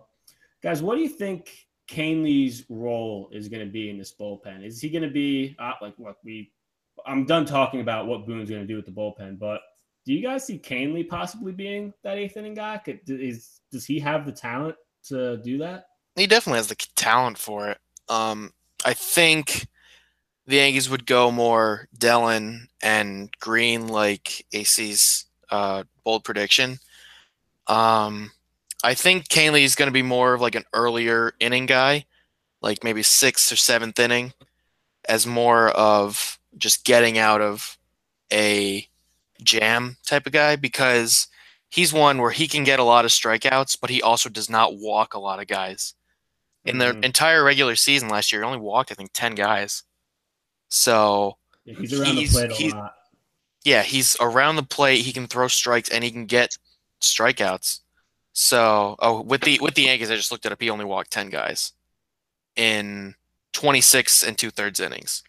guys, what do you think Kahnle's role is going to be in this bullpen? Is he going to be uh, like what we I'm done talking about what Boone's going to do with the bullpen, but do you guys see Kahnle possibly being that eighth inning guy? Could, is does he have the talent to do that? He definitely has the talent for it. Um, I think the Yankees would go more Dellin and Green, like AC's uh, bold prediction. Um, I think Kahnle is going to be more of like an earlier inning guy, like maybe sixth or seventh inning, as more of just getting out of a jam type of guy because he's one where he can get a lot of strikeouts, but he also does not walk a lot of guys. In the Mhm. entire regular season last year, he only walked I think ten guys. So Yeah, he's around he's- the plate a lot. yeah, he's around the plate. He can throw strikes and he can get strikeouts. So, oh, with the with the Yankees, I just looked it up. He only walked ten guys in 26 and two thirds innings,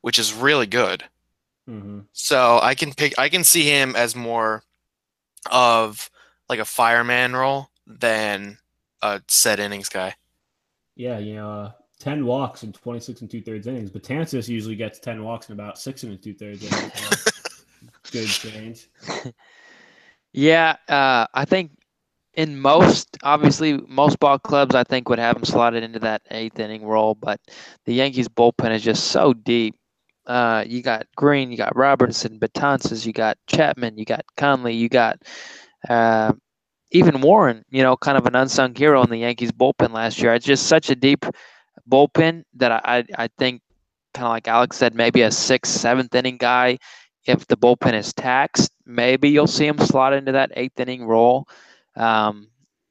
which is really good. Mm-hmm. So I can pick. I can see him as more of like a fireman role than a set innings guy. Yeah, you know, uh, ten walks in twenty six and two thirds innings. Betances usually gets ten walks in about six and two thirds innings. Good change. Yeah, uh, I think in most, obviously, most ball clubs, I think would have him slotted into that eighth inning role. But the Yankees bullpen is just so deep. Uh, you got Green, you got Robertson, Betances, you got Chapman, you got Kahnle, you got uh, even Warren. You know, kind of an unsung hero in the Yankees bullpen last year. It's just such a deep bullpen that I I, think kind of like Alex said, maybe a sixth, seventh inning guy. If the bullpen is taxed, maybe you'll see him slot into that eighth inning role. Um,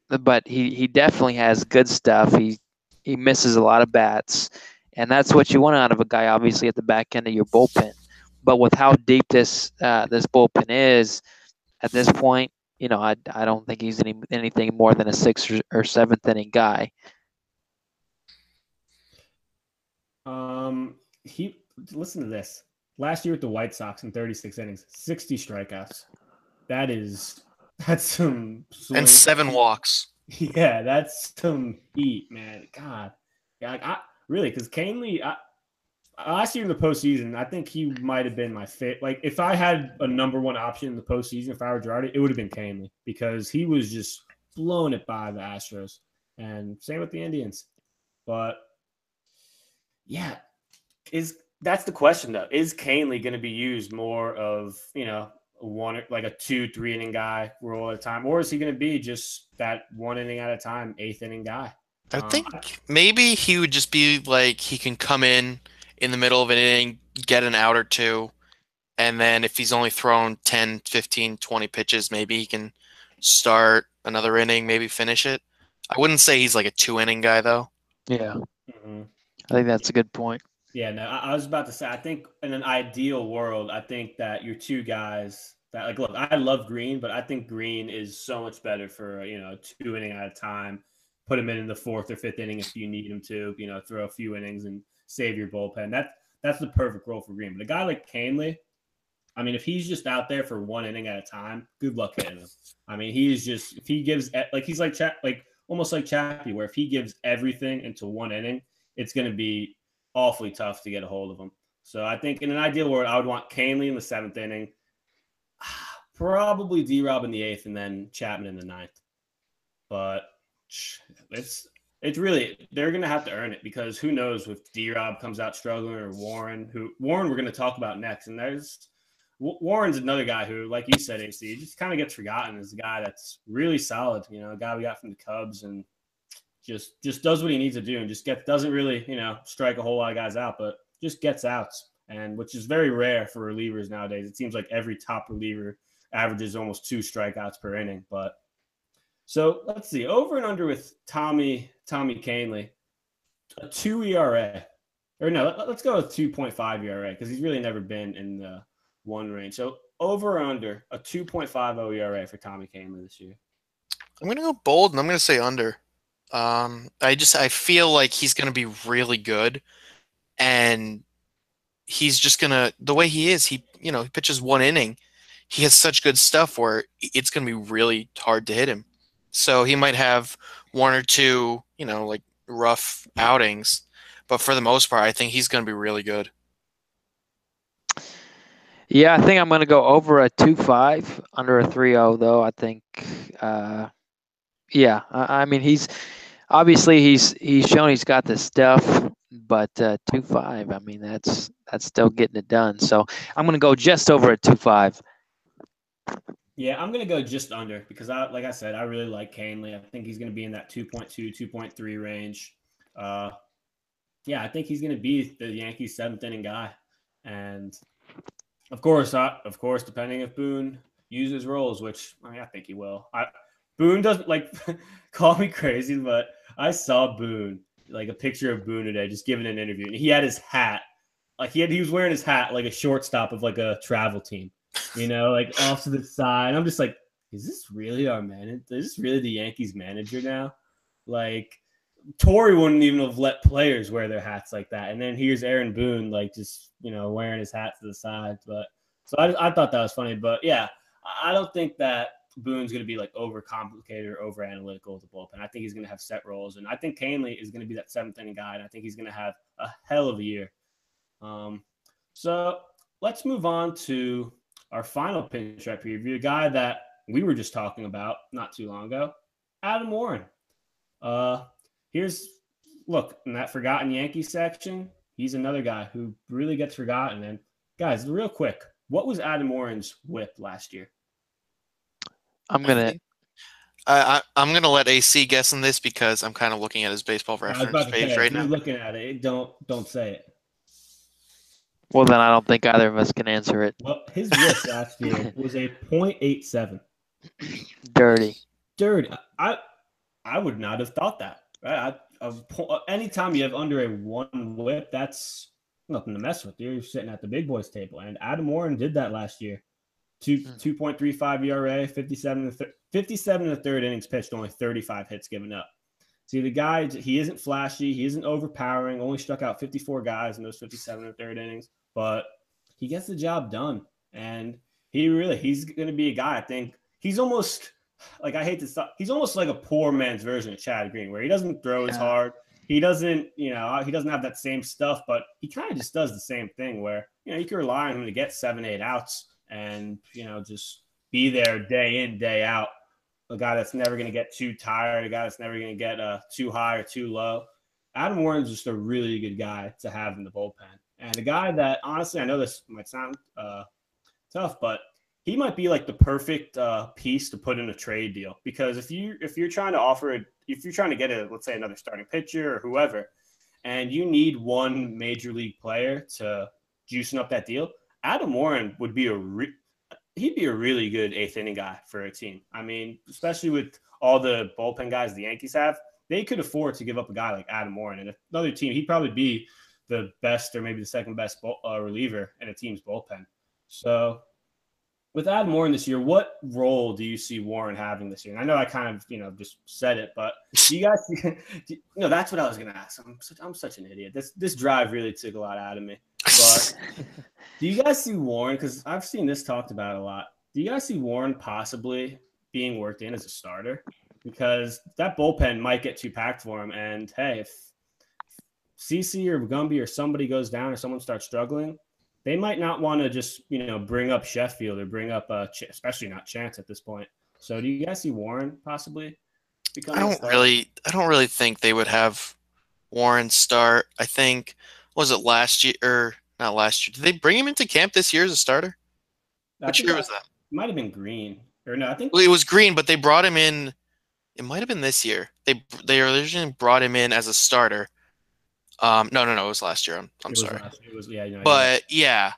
but he, he definitely has good stuff. He he misses a lot of bats, and that's what you want out of a guy. Obviously, at the back end of your bullpen. But with how deep this uh, this bullpen is, at this point, you know, I, I don't think he's any anything more than a sixth or, or seventh inning guy. Um, he listen to this. Last year with the White Sox in 36 innings, 60 strikeouts. That is that's some swing. And seven walks. Yeah, that's some heat, man. God, yeah, like, I really because Kahnle, I, last year in the postseason, I think he might have been my fit. Like if I had a number one option in the postseason, if I were Girardi, it would have been Kahnle because he was just blown it by the Astros, and same with the Indians. But yeah, is that's the question though? Is Kahnle going to be used more of you know one like a two three inning guy role at a time, or is he going to be just that one inning at a time, eighth inning guy? I Um, think maybe he would just be like he can come in in the middle of an inning, get an out or two, and then if he's only thrown 10, 15, 20 pitches, maybe he can start another inning, maybe finish it. I wouldn't say he's like a two inning guy though. Yeah, Mhm. I think that's a good point. Yeah, no, I, I was about to say. I think in an ideal world, I think that your two guys that like look, I love Green, but I think Green is so much better for you know two inning at a time. Put him in in the fourth or fifth inning if you need him to. You know, throw a few innings and save your bullpen. That's that's the perfect role for Green. But a guy like Kahnle, I mean, if he's just out there for one inning at a time, good luck hitting him. I mean, he is just if he gives like he's like like almost like Chappie, where if he gives everything into one inning, it's going to be awfully tough to get a hold of him. So I think in an ideal world, I would want Kahnle in the seventh inning, probably D Rob in the eighth, and then Chapman in the ninth. But it's it's really they're gonna have to earn it because who knows if D Rob comes out struggling or Warren, who Warren we're gonna talk about next, and there's Warren's another guy who, like you said, AC, just kind of gets forgotten as a guy that's really solid. You know, a guy we got from the Cubs and just just does what he needs to do and just gets doesn't really you know strike a whole lot of guys out, but just gets outs and which is very rare for relievers nowadays. It seems like every top reliever averages almost two strikeouts per inning. But so let's see over and under with Tommy Tommy Kahnle, a two ERA or no, let, us go with two point five ERA because he's really never been in the one range. So over or under a two point five ERA for Tommy Kahnle this year. I'm gonna go bold and I'm gonna say under. Um, I just I feel like he's gonna be really good, and he's just gonna the way he is. He you know he pitches one inning. He has such good stuff where it's gonna be really hard to hit him. So he might have one or two you know like rough outings, but for the most part, I think he's gonna be really good. Yeah, I think I'm going to go over a two five, under a three zero though. I think, uh, yeah, I, I mean he's obviously he's he's shown he's got the stuff, but uh, two five. I mean that's that's still getting it done. So I'm going to go just over a two five. Yeah, I'm gonna go just under because I, like I said, I really like Kahnle. I think he's gonna be in that 2.2, 2.3 range. Uh, yeah, I think he's gonna be the Yankees' seventh inning guy, and of course, I, of course, depending if Boone uses roles, which I mean, I think he will. I, Boone doesn't like call me crazy, but I saw Boone like a picture of Boone today, just giving an interview, and he had his hat, like he had he was wearing his hat like a shortstop of like a travel team. You know, like off to the side. I'm just like, is this really our manager? Is this really the Yankees manager now? Like, Torre wouldn't even have let players wear their hats like that. And then here's Aaron Boone, like just you know wearing his hat to the side. But so I, I thought that was funny. But yeah, I don't think that Boone's going to be like overcomplicated or over analytical with the bullpen. I think he's going to have set roles, and I think Kahnle is going to be that seventh inning guy, and I think he's going to have a hell of a year. Um, so let's move on to our final pinstripe preview, a guy that we were just talking about not too long ago, Adam Warren. Uh, here's look in that forgotten Yankee section. He's another guy who really gets forgotten. And guys, real quick, what was Adam Warren's WHIP last year? I'm gonna. I, I, am gonna let AC guess on this because I'm kind of looking at his baseball reference page say, right now. Looking at it, don't don't say it. Well, then I don't think either of us can answer it. Well, his WHIP last year was a .87. Dirty. Dirty. I I would not have thought that. Right? I, anytime you have under a one WHIP, that's nothing to mess with. You're sitting at the big boys table, and Adam Warren did that last year. Two hmm. two point three five ERA, 57 th- 57 in the third innings pitched, only 35 hits given up. See, the guy, he isn't flashy, he isn't overpowering, only struck out 54 guys in those 57 in the third innings, but he gets the job done. And he really, he's going to be a guy, I think, he's almost like, I hate to stop, he's almost like a poor man's version of Chad Green, where he doesn't throw yeah. as hard. He doesn't, you know, he doesn't have that same stuff, but he kind of just does the same thing where, you know, you can rely on him to get seven, eight outs and you know just be there day in day out. A guy that's never going to get too tired, a guy that's never going to get uh, too high or too low. Adam Warren's just a really good guy to have in the bullpen, and a guy that honestly I know this might sound uh, tough, but he might be like the perfect uh, piece to put in a trade deal because if you if you're trying to offer it, if you're trying to get a let's say another starting pitcher or whoever, and you need one major league player to juicing up that deal, Adam Warren would be a re- he'd be a really good eighth inning guy for a team. I mean, especially with all the bullpen guys the Yankees have, they could afford to give up a guy like Adam Warren. And another team, he'd probably be the best or maybe the second best uh, reliever in a team's bullpen. So with Adam Warren this year, what role do you see Warren having this year? And I know I kind of, you know, just said it, but do you guys, you know, that's what I was going to ask. I'm such, I'm such an idiot. This this drive really took a lot out of me. But do you guys see Warren? Because I've seen this talked about a lot. Do you guys see Warren possibly being worked in as a starter? Because that bullpen might get too packed for him. And hey, if CC or Gumby or somebody goes down or someone starts struggling, they might not want to just you know bring up Sheffield or bring up uh, Ch- especially not Chance at this point. So do you guys see Warren possibly? I don't really, I don't really think they would have Warren start. I think was it last year or not last year? Did they bring him into camp this year as a starter? Which year was that? Might have been Green or no? I think well, it was Green, but they brought him in. It might have been this year. They they originally brought him in as a starter. Um, no, no, no, it was last year. I'm, I'm sorry. Was, yeah, but yeah.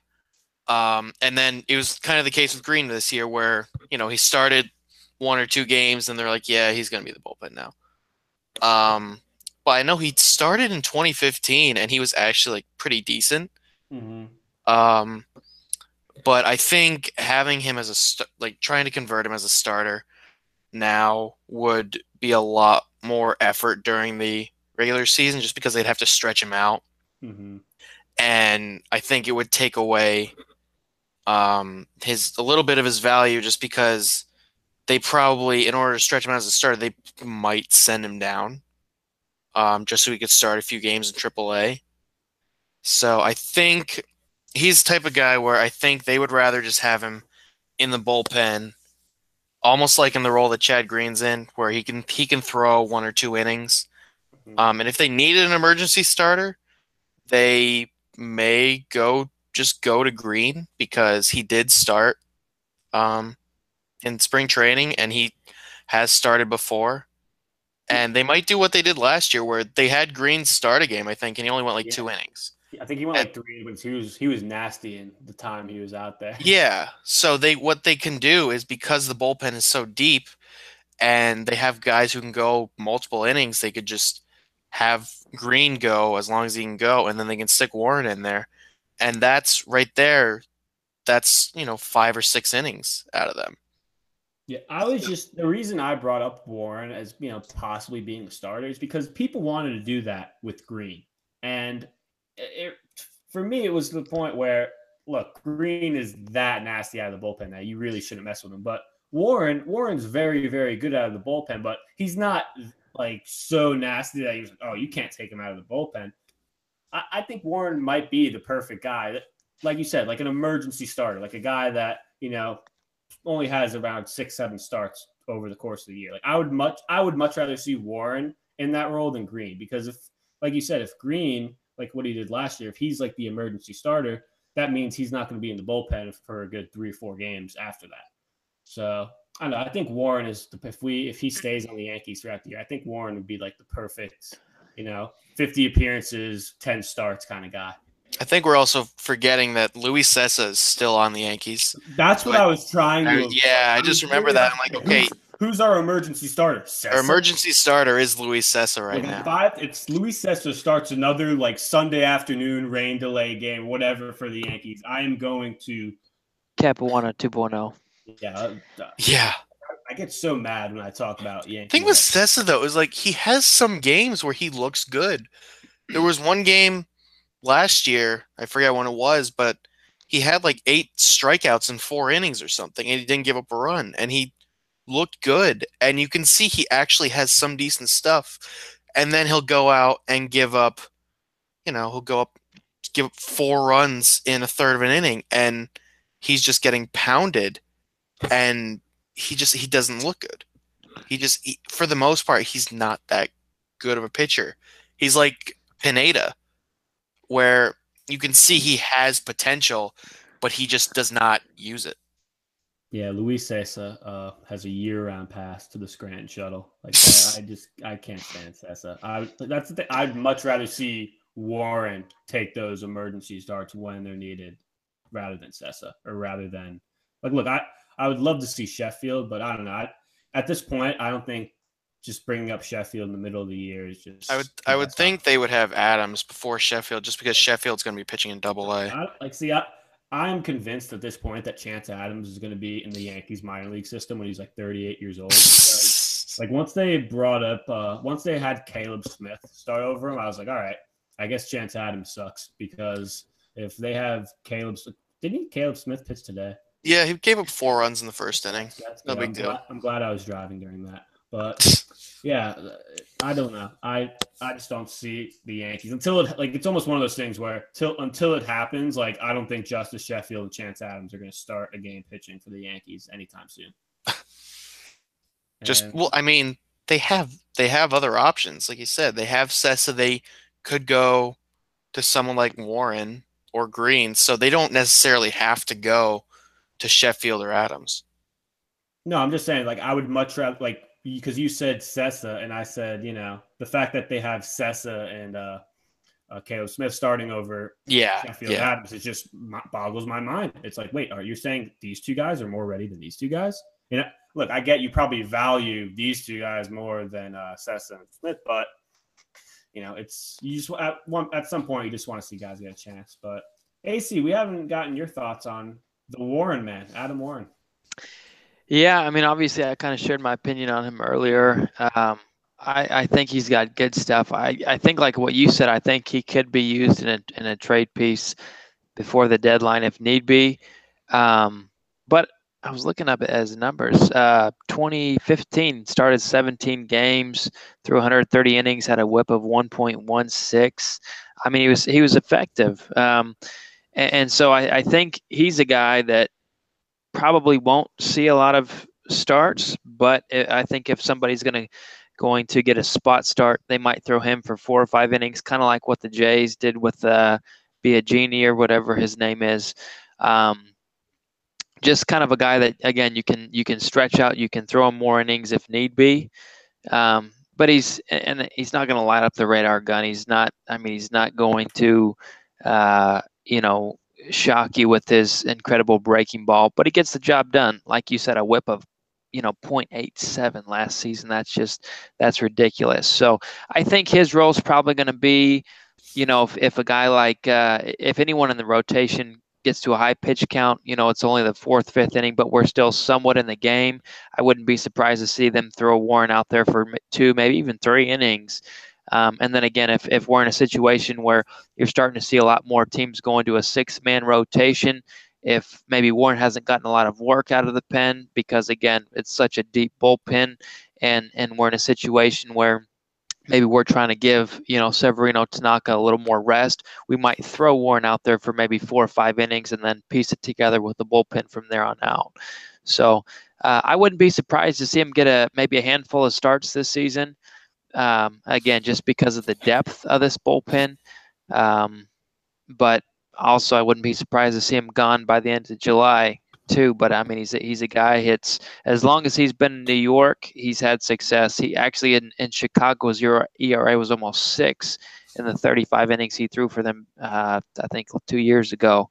Um, and then it was kind of the case with Green this year, where you know he started one or two games, and they're like, yeah, he's going to be the bullpen now. Um, but I know he started in 2015, and he was actually like pretty decent. Mm-hmm. Um, but I think having him as a st- like trying to convert him as a starter now would be a lot more effort during the regular season, just because they'd have to stretch him out, mm-hmm. and I think it would take away um, his a little bit of his value, just because they probably, in order to stretch him out as a starter, they might send him down, um, just so he could start a few games in AAA. So I think he's the type of guy where I think they would rather just have him in the bullpen, almost like in the role that Chad Green's in, where he can he can throw one or two innings. Mm-hmm. Um, and if they needed an emergency starter, they may go just go to Green because he did start um, in spring training and he has started before. And they might do what they did last year, where they had Green start a game, I think, and he only went like yeah. two innings. I think he went like three innings. He was he was nasty in the time he was out there. Yeah. So they what they can do is because the bullpen is so deep, and they have guys who can go multiple innings, they could just have Green go as long as he can go, and then they can stick Warren in there, and that's right there that's you know five or six innings out of them. Yeah, I was just the reason I brought up Warren as you know possibly being the starter is because people wanted to do that with Green, and it, for me it was the point where look, Green is that nasty out of the bullpen that you really shouldn't mess with him. But Warren, Warren's very very good out of the bullpen, but he's not like so nasty that he was like, oh you can't take him out of the bullpen. I, I think Warren might be the perfect guy. That, like you said, like an emergency starter, like a guy that you know only has around six, seven starts over the course of the year. Like I would much, I would much rather see Warren in that role than Green because if, like you said, if Green, like what he did last year, if he's like the emergency starter, that means he's not going to be in the bullpen for a good three or four games after that. So I don't know. I think Warren is the, if we if he stays on the Yankees throughout the year, I think Warren would be like the perfect, you know, 50 appearances, 10 starts kind of guy. I think we're also forgetting that Luis Cessa is still on the Yankees. That's what I was trying to. I- yeah, I just remember that. I'm like, okay, Who's, who's our emergency starter? Cessa? our emergency starter is Luis Cessa right Like, now. If I, it's Luis Cessa starts another like Sunday afternoon rain delay game, whatever for the Yankees. I am going to. Capuano 2.0. Yeah, uh, Yeah. I get so mad when I talk about The Yankees. thing with Cessa though is like he has some games where he looks good. There was one game last year, I forget when it was, but he had like eight strikeouts in four innings or something, and he didn't give up a run, and he looked good. And you can see he actually has some decent stuff. And then he'll go out and give up, you know, he'll go up, give up four runs in a third of an inning, and he's just getting pounded, and he just he doesn't look good. He just, he, for the most part, he's not that good of a pitcher. He's like Pineda, where you can see he has potential, but he just does not use it. Yeah, Luis Cessa uh, has a year-round pass to the Scranton shuttle. Like I, I just I can't stand Cessa. I that's the thing. I'd much rather see Warren take those emergency starts when they're needed, rather than Cessa or rather than like look. I I would love to see Sheffield, but I don't know. I, at this point, I don't think just bringing up Sheffield in the middle of the year is just. I would I would think they would have Adams before Sheffield, just because Sheffield's going to be pitching in Double A. I, like, see, I, I'm convinced at this point that Chance Adams is going to be in the Yankees minor league system when he's like 38 years old. Like once they brought up, uh, once they had Caleb Smith start over him, I was like, all right, I guess Chance Adams sucks because if they have Caleb, didn't he Caleb Smith pitch today? Yeah, he gave up four runs in the first inning. That's No good. big I'm deal. Glad, I'm glad I was driving during that, but yeah, I don't know. I I just don't see the Yankees until it like it's almost one of those things where till until it happens, like I don't think Justus Sheffield and Chance Adams are going to start a game pitching for the Yankees anytime soon. Just And- well, I mean, they have they have other options. Like you said, they have Cessa. They could go to someone like Warren or Green, so they don't necessarily have to go to Sheffield or Adams. no, I'm just saying like I would much rather like because you said Cessa and I said you know the fact that they have Cessa and uh, uh Caleb Smith starting over Yeah, Sheffield yeah. Adams, it just boggles my mind. It's like, wait, are you saying these two guys are more ready than these two guys? You know, look, I get you probably value these two guys more than uh, Cessa and Smith, but you know, it's you just at one at some point you just want to see guys get a chance. But AC, we haven't gotten your thoughts on the Warren man, Adam Warren. Yeah, I mean, obviously, I kind of shared my opinion on him earlier. Um, I, I think he's got good stuff. I, I think, like what you said, I think he could be used in a in a trade piece before the deadline if need be. Um, but I was looking up his numbers. Uh, 2015 started 17 games, threw 130 innings, had a WHIP of 1.16. I mean, he was he was effective. Um, and, and so I, I think he's a guy that probably won't see a lot of starts, but I think if somebody's going to going to get a spot start, they might throw him for four or five innings, kind of like what the Jays did with uh, Biagini or whatever his name is. Um, just kind of a guy that again you can you can stretch out, you can throw him more innings if need be. Um, but he's and he's not going to light up the radar gun. He's not. I mean, he's not going to, uh, you know, shock you with his incredible breaking ball, but he gets the job done. Like you said, a whip of, you know, 0.87 last season. That's just that's ridiculous. So I think his role is probably going to be, you know, if, if a guy like uh, if anyone in the rotation gets to a high pitch count, you know, it's only the fourth, fifth inning, but we're still somewhat in the game. I wouldn't be surprised to see them throw Warren out there for two, maybe even three innings. Um, and then again, if, if we're in a situation where you're starting to see a lot more teams going to a six man rotation, if maybe Warren hasn't gotten a lot of work out of the pen because again, it's such a deep bullpen and and we're in a situation where maybe we're trying to give you know Severino Tanaka a little more rest. We might throw Warren out there for maybe four or five innings and then piece it together with the bullpen from there on out. So uh, I wouldn't be surprised to see him get a maybe a handful of starts this season. Um, again, just because of the depth of this bullpen. Um, but also, I wouldn't be surprised to see him gone by the end of July too. But I mean, he's a, he's a guy. It's as long as he's been in New York, he's had success. He actually in, in Chicago's ERA was almost six in the 35 innings he threw for them. Uh, I think two years ago.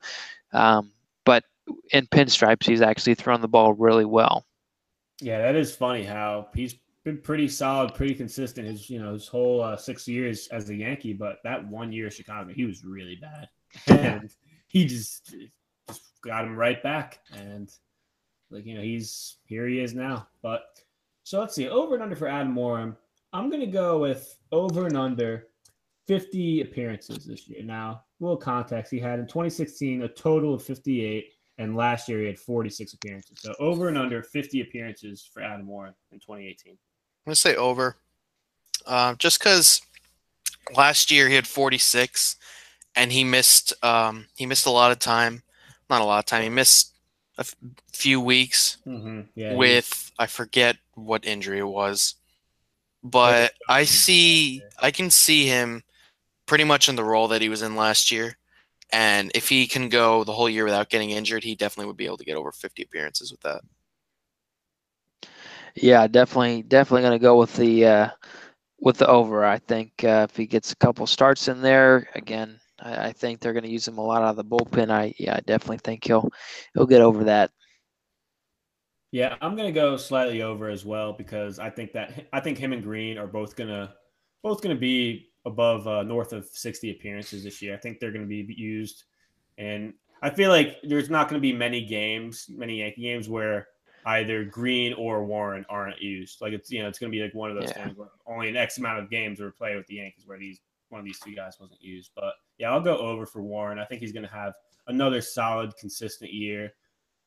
Um, but in pinstripes, he's actually thrown the ball really well. Yeah, that is funny how he's been pretty solid, pretty consistent. His you know his whole uh, six years as a Yankee, but that one year in Chicago, he was really bad, and he just just got him right back. And like you know, he's here. He is now. But so let's see over and under for Adam Warren. I'm gonna go with over and under 50 appearances this year. Now, a little context: he had in 2016 a total of 58, and last year he had 46 appearances. So over and under 50 appearances for Adam Warren in 2018. I'm gonna say over, uh, just because last year he had 46, and he missed um, he missed a lot of time not a lot of time. He missed a f- few weeks mm-hmm. yeah, with I forget what injury it was, but I see I can see him pretty much in the role that he was in last year. And if he can go the whole year without getting injured, he definitely would be able to get over 50 appearances with that. Yeah, definitely, definitely going to go with the uh, with the over. I think uh, if he gets a couple starts in there, again, I, I think they're going to use him a lot out of the bullpen. I yeah, I definitely think he'll he'll get over that. Yeah, I'm going to go slightly over as well because I think that I think him and Green are both going to both going to be above uh, north of 60 appearances this year. I think they're going to be used, and I feel like there's not going to be many games, many Yankee games where either Green or Warren aren't used. Like it's you know it's going to be like one of those yeah. things where only an X amount of games are played with the Yankees where these one of these two guys wasn't used. But yeah, I'll go over for Warren. I think he's going to have another solid, consistent year.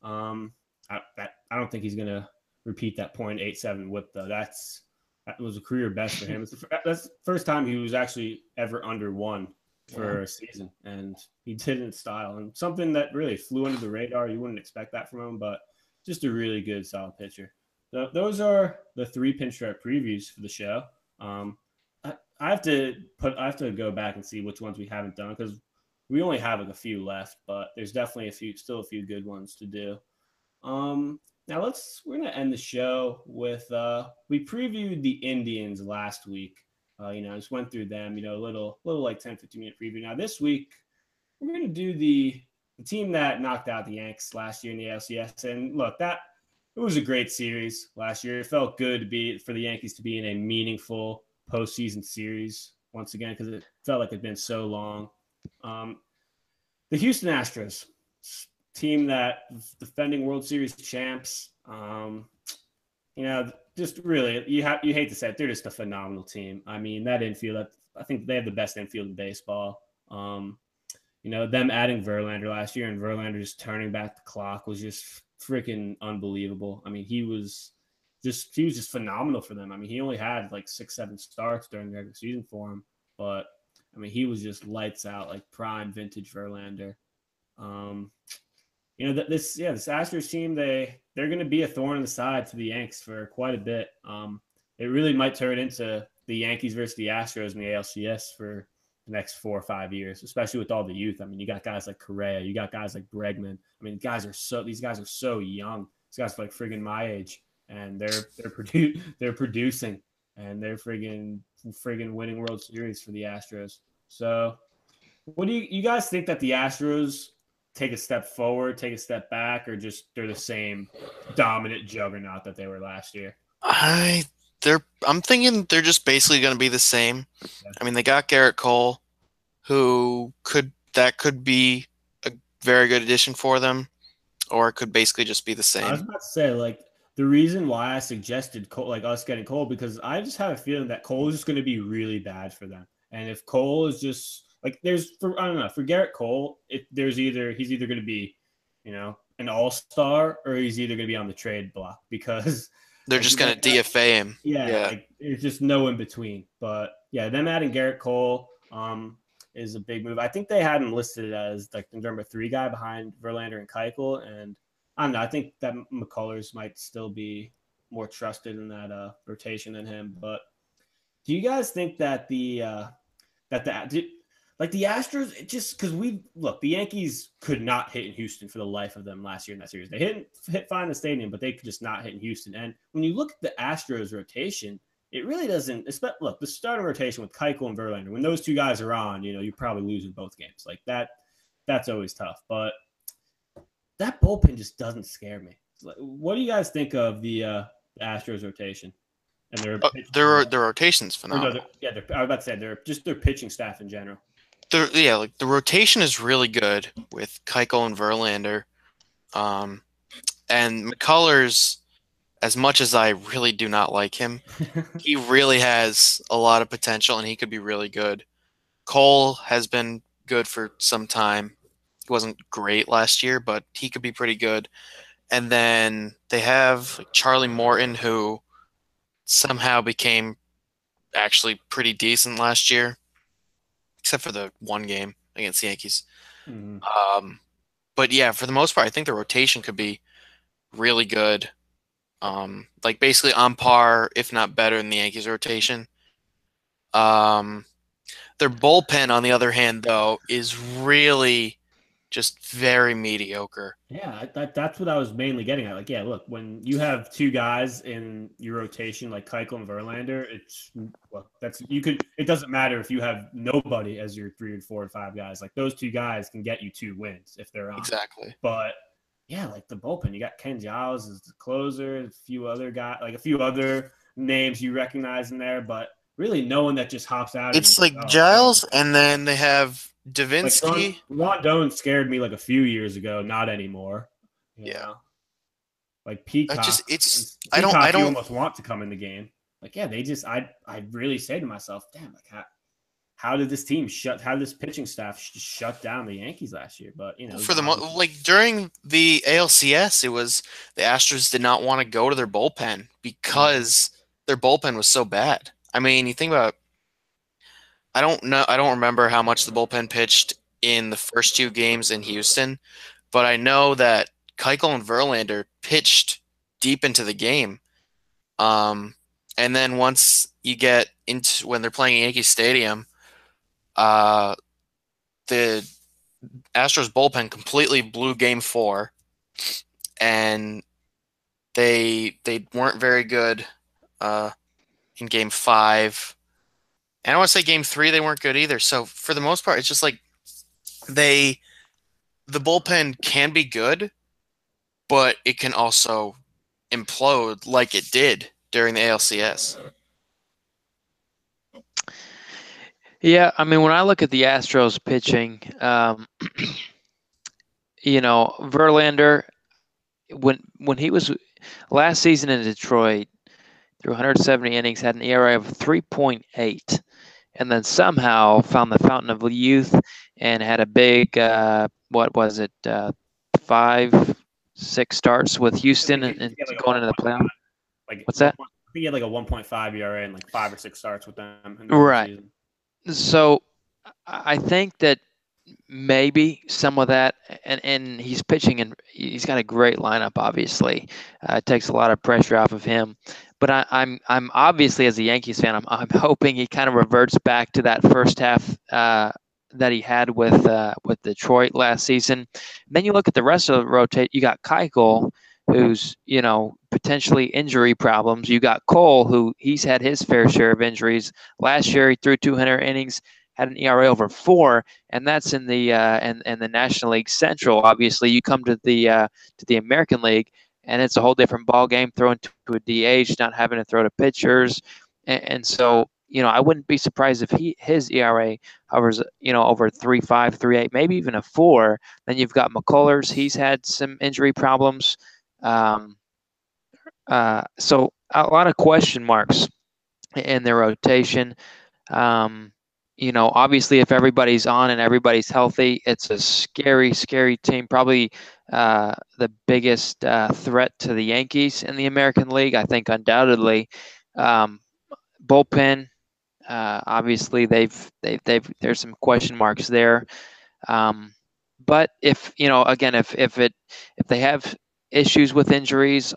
Um, I, that, I don't think he's going to repeat that .87 whip though. That's that was a career best for him. It's the, that's the first time he was actually ever under one for yeah. a season, and he did it in style and something that really flew under the radar. You wouldn't expect that from him, but just a really good, solid pitcher. So those are the three pinstripe previews for the show. Um, I have to put I have to go back and see which ones we haven't done because we only have like a few left, but there's definitely a few still a few good ones to do. Um now let's we're gonna end the show with uh we previewed the Indians last week. Uh, you know, just went through them, you know, a little little like 10, 15 minute preview. Now this week we're gonna do the the team that knocked out the Yanks last year in the LCS. And look, that it was a great series last year. It felt good to be for the Yankees to be in a meaningful postseason series once again because it felt like it'd been so long. Um, the Houston Astros, team that defending World Series champs. Um, you know, just really, you have you hate to say it, they're just a phenomenal team. I mean, that infield, I think they have the best infield in baseball. Um, you know, them adding Verlander last year and Verlander just turning back the clock was just freaking unbelievable. I mean, he was just he was just phenomenal for them. I mean, he only had like six, seven starts during the regular season for him, but I mean, he was just lights out, like prime vintage Verlander. Um, you know, this yeah, this Astros team they they're going to be a thorn in the side to the Yanks for quite a bit. Um, it really might turn into the Yankees versus the Astros in the ALCS for the next four or five years, especially with all the youth. I mean, you got guys like Correa, you got guys like Bregman. I mean, guys are so these guys are so young. These guys are like friggin' my age and they're they're produ- they're producing and they're friggin' friggin' winning World Series for the Astros. So, what do you you guys think that the Astros take a step forward, take a step back, or just they're the same dominant juggernaut that they were last year? I they're I'm thinking they're just basically going to be the same. I mean, they got Gerrit Cole, who could that could be a very good addition for them, or it could basically just be the same. I was about to say, like, the reason why I suggested Cole, like us getting Cole, because I just have a feeling that Cole is just going to be really bad for them. And if Cole is just like, there's for I don't know for Gerrit Cole, if there's either he's either going to be, you know, an all star or he's either going to be on the trade block because They're Like, just gonna got DFA him. yeah, Yeah. like there's just no in between. But yeah, them adding Gerrit Cole um is a big move. I think they had him listed as like the number three guy behind Verlander and Keuchel, and I don't know. I think that McCullers might still be more trusted in that uh, rotation than him. But do you guys think that the uh, that the like the Astros it just because we look the Yankees could not hit in Houston for the life of them last year in that series. They hit hit fine in the stadium, but they could just not hit in Houston. And when you look at the Astros rotation, it really doesn't. Look, the starting rotation with Keuchel and Verlander, when those two guys are on, you know, you're probably losing both games. Like that, that's always tough. But that bullpen just doesn't scare me. What do you guys think of the uh, Astros rotation and their Uh, their their rotation's Or no, phenomenal. yeah, they're, I was about to say they're just their pitching staff in general. They're, yeah, like the rotation is really good with Keuchel and Verlander, um, and McCullers. As much as I really do not like him, he really has a lot of potential and he could be really good. Cole has been good for some time. He wasn't great last year, but he could be pretty good. And then they have Charlie Morton, who somehow became actually pretty decent last year, except for the one game against the Yankees. Mhm. Um, but yeah, for the most part, I think the rotation could be really good. Um, like basically on par, if not better, than the Yankees rotation. Um, their bullpen, on the other hand, though, is really just very mediocre. Yeah, that, that's what I was mainly getting at. Like, yeah, look, when you have two guys in your rotation like Keuchel and Verlander, it's well, that's you could. It doesn't matter if you have nobody as your three and four and five guys. Like those two guys can get you two wins if they're on. Exactly. But yeah, like the bullpen, you got Ken Giles as the closer, a few other guys, like a few other names you recognize in there, but really no one that just hops out. It's like oh, Giles, and then they have Like Devenski. Ron, Ron scared me like a few years ago, not anymore. Yeah. know? Like Peacock. I just- it's- Peacock, I don't- I don't- almost want to come in the game. Like, yeah, they just. I. I really say to myself, damn, like how, how did this team shut? How did this pitching staff sh- shut down the Yankees last year? But you know, for the mo- like during the ALCS, it was the Astros did not want to go to their bullpen because their bullpen was so bad. I mean, you think about. I don't know. I don't remember how much the bullpen pitched in the first two games in Houston, but I know that Keuchel and Verlander pitched deep into the game. Um, and then once you get into when they're playing Yankee Stadium, uh, the Astros bullpen completely blew game four, and they they weren't very good uh, in game five. And I want to say game three they weren't good either. So for the most part, it's just like they the bullpen can be good, but it can also implode like it did during the ALCS. Yeah, I mean, when I look at the Astros pitching, um, you know, Verlander, when when he was last season in Detroit, through 170 innings, had an ERA of 3.8, and then somehow found the fountain of youth and had a big, uh, what was it, uh, five, six starts with Houston and, and going into the playoff. Like What's that? I think he had like a 1.5 ERA and like five or six starts with them. in the Right. season. So I think that maybe some of that, and, and he's pitching and he's got a great lineup. Obviously, uh, it takes a lot of pressure off of him. But I, I'm I'm obviously as a Yankees fan, I'm I'm hoping he kind of reverts back to that first half uh, that he had with uh, with Detroit last season. then you look at the rest of the rotate. You got Keuchel, who's you know potentially injury problems. You got Cole, who he's had his fair share of injuries. Last year, he threw 200 innings, had an ERA over four, and that's in the uh, and and the National League Central. Obviously, you come to the uh, to the American League, and it's a whole different ball game. Throwing to a DH, not having to throw to pitchers, and, and so you know, I wouldn't be surprised if he his ERA hovers, you know, over three five, three eight, maybe even a four. Then you've got McCullers. He's had some injury problems. Um, uh, so a lot of question marks in their rotation. Um, you know, obviously, if everybody's on and everybody's healthy, it's a scary, scary team. Probably uh, the biggest uh, threat to the Yankees in the American League. I think undoubtedly. Um, bullpen, uh, obviously, they've, they've, they've, there's some question marks there. Um, but if you know, again, if if it if they have issues with injuries,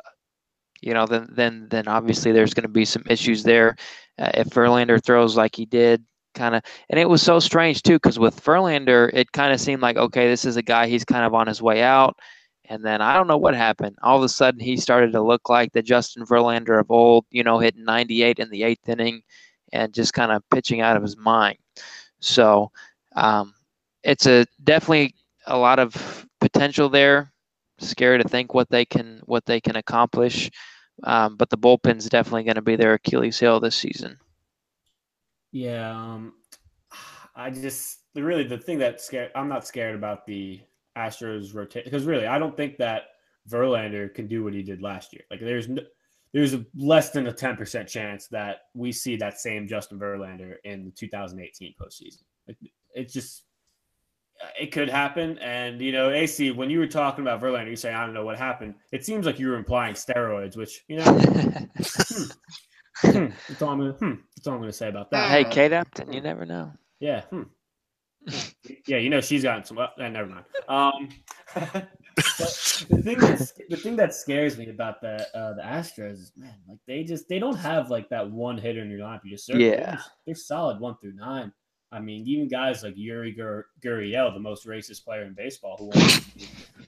you know, then then then obviously there's going to be some issues there. Uh, if Verlander throws like he did, kind of, and it was so strange too, because with Verlander, it kind of seemed like okay, this is a guy he's kind of on his way out, and then I don't know what happened. All of a sudden, he started to look like the Justin Verlander of old, you know, hitting 98 in the eighth inning, and just kind of pitching out of his mind. So um, it's a definitely a lot of potential there. Scary to think what they can what they can accomplish. Um, but the bullpen's definitely going to be their Achilles heel this season. Yeah, um, I just really the thing that scared. I'm not scared about the Astros rotation because really I don't think that Verlander can do what he did last year. Like there's no, there's a less than a 10% chance that we see that same Justin Verlander in the 2018 postseason. Like, it's just it could happen. And you know, AC, when you were talking about Verlander, you say I don't know what happened. It seems like you were implying steroids, which you know. hmm, hmm, that's all I'm gonna. Hmm, that's all I'm gonna say about that. hey, Kate Upton, you never know. Yeah. Hmm. yeah, you know she's gotten some. Uh, never mind. Um, the thing that's the thing that scares me about the uh, the Astros is man, like they just they don't have like that one hitter in your lineup. You just. Yeah. They're, solid one through nine. I mean, even guys like Yuri Gur- Gurriel, the most racist player in baseball, who was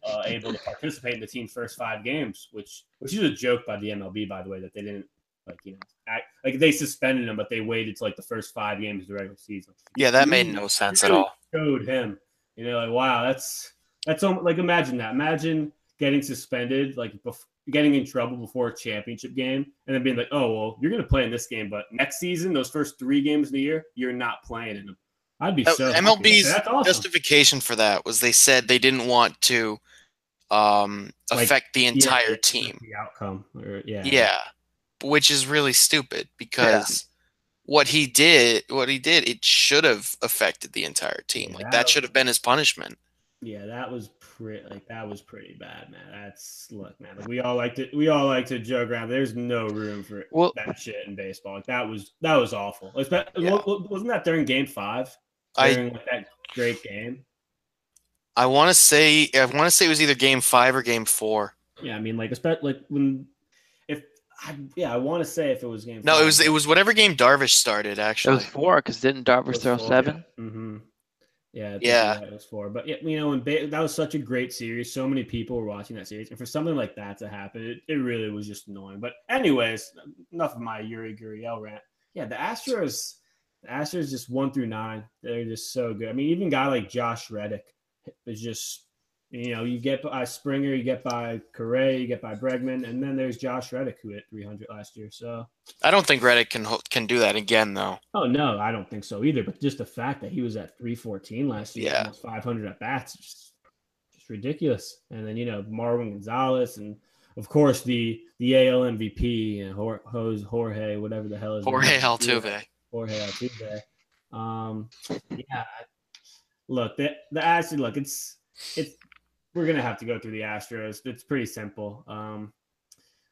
uh, able to participate in the team's first five games, which which is a joke by the MLB, by the way, that they didn't like you know act, like they suspended him, but they waited to like the first five games of the regular season. Yeah, that made no sense at all. Showed him, you know, like wow, that's that's like imagine that. Imagine getting suspended, like bef- getting in trouble before a championship game, and then being like, oh well, you're gonna play in this game, but next season, those first three games of the year, you're not playing in them. I'd be Uh, so. MLB's awesome. Justification for that was they said they didn't want to um, Like, affect the entire Yeah, team. the outcome, or, yeah, Yeah, which is really stupid because what he did, what he did, it should have affected the entire team. Yeah, Like that that should have been his punishment. Yeah, that was pretty like that was pretty bad, man. That's look, man. Like we all like to we all like to joke around. There's no room for Well- that shit in baseball. Like that was that was awful. Espe- Yeah. wa- wa- Wasn't that during Game Five? I During like, that great game. I want to say I want to say it was either game five or game four. Yeah, I mean, like especially like when I, yeah, I want to say if it was Game. No, five, it was it was whatever game Darvish started Actually, It actually. was four because didn't Darvish throw seven? Mm-hmm. Yeah, Yeah. it was four. But yeah, you know, when ba- that was such a great series, so many people were watching that series, and for something like that to happen, it, it really was just annoying. But anyways, enough of my Yuri Gurriel rant. Yeah, the Astros, the Astros just one through nine, they're just so good. I mean, even guy like Josh Reddick is just. You know, you get by Springer, you get by Correa, you get by Bregman, and then there's Josh Reddick who hit 300 last year. So, I don't think Reddick can can do that again though. Oh no, I don't think so either. But just the fact that he was at 314 last year, Yeah. almost 500 at bats, just, just ridiculous. And then you know Marwin Gonzalez, and of course the the AL MVP and Jorge, Jorge whatever the hell is Jorge Altuve. Jorge Altuve. Um, yeah. Look, the the Astros. Look, it's it's we're gonna have to go through the Astros. It's pretty simple. Um,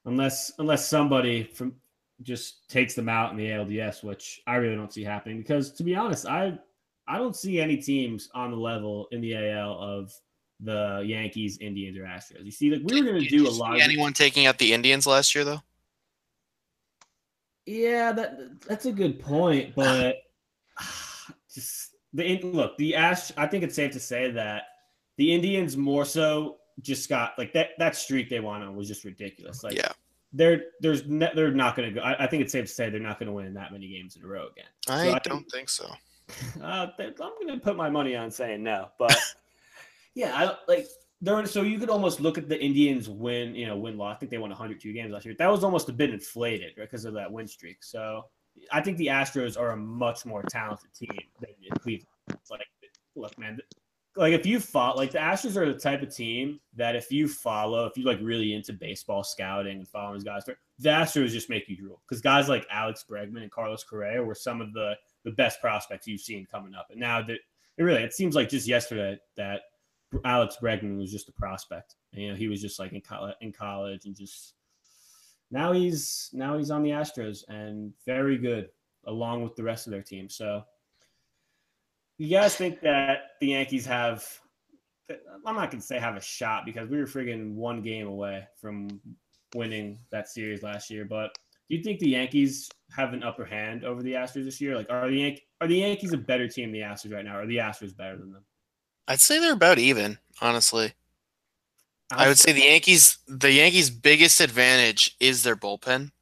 unless unless somebody from just takes them out in the ALDS, which I really don't see happening. Because to be honest, I I don't see any teams on the level in the AL of the Yankees, Indians, or Astros. You see, like we were gonna Did do a lot. Of, anyone taking out the Indians last year though? Yeah, that that's a good point, but just the In- look the Ash. I think it's safe to say that the Indians more so just got like that that streak they won on was just ridiculous. Like yeah, they're there's ne- they're not going to go. I, I think it's safe to say they're not going to win that many games in a row again. I, So I don't think so. Uh, I'm going to put my money on saying no, but yeah, I like there. So you could almost look at the Indians win, you know, win loss. I think they won 102 games last year. That was almost a bit inflated right, because of that win streak. So I think the Astros are a much more talented team than Cleveland. It's like, look, man, like if you follow, like the Astros are the type of team that if you follow, if you like really into baseball scouting and following these guys, the Astros just make you drool because guys like Alex Bregman and Carlos Correa were some of the the best prospects you've seen coming up, and now that it really it seems like just yesterday that Alex Bregman was just a prospect. You know, he was just like in college, in college and just now he's now he's on the Astros and very good along with the rest of their team. So you guys think that the Yankees have I'm not gonna say have a shot because we were friggin' one game away from winning that series last year, but do you think the Yankees have an upper hand over the Astros this year? Like, are the Yan- are the Yankees a better team than the Astros right now? Or are the Astros better than them? I'd say they're about even, honestly. I would say the Yankees the Yankees' biggest advantage is their bullpen.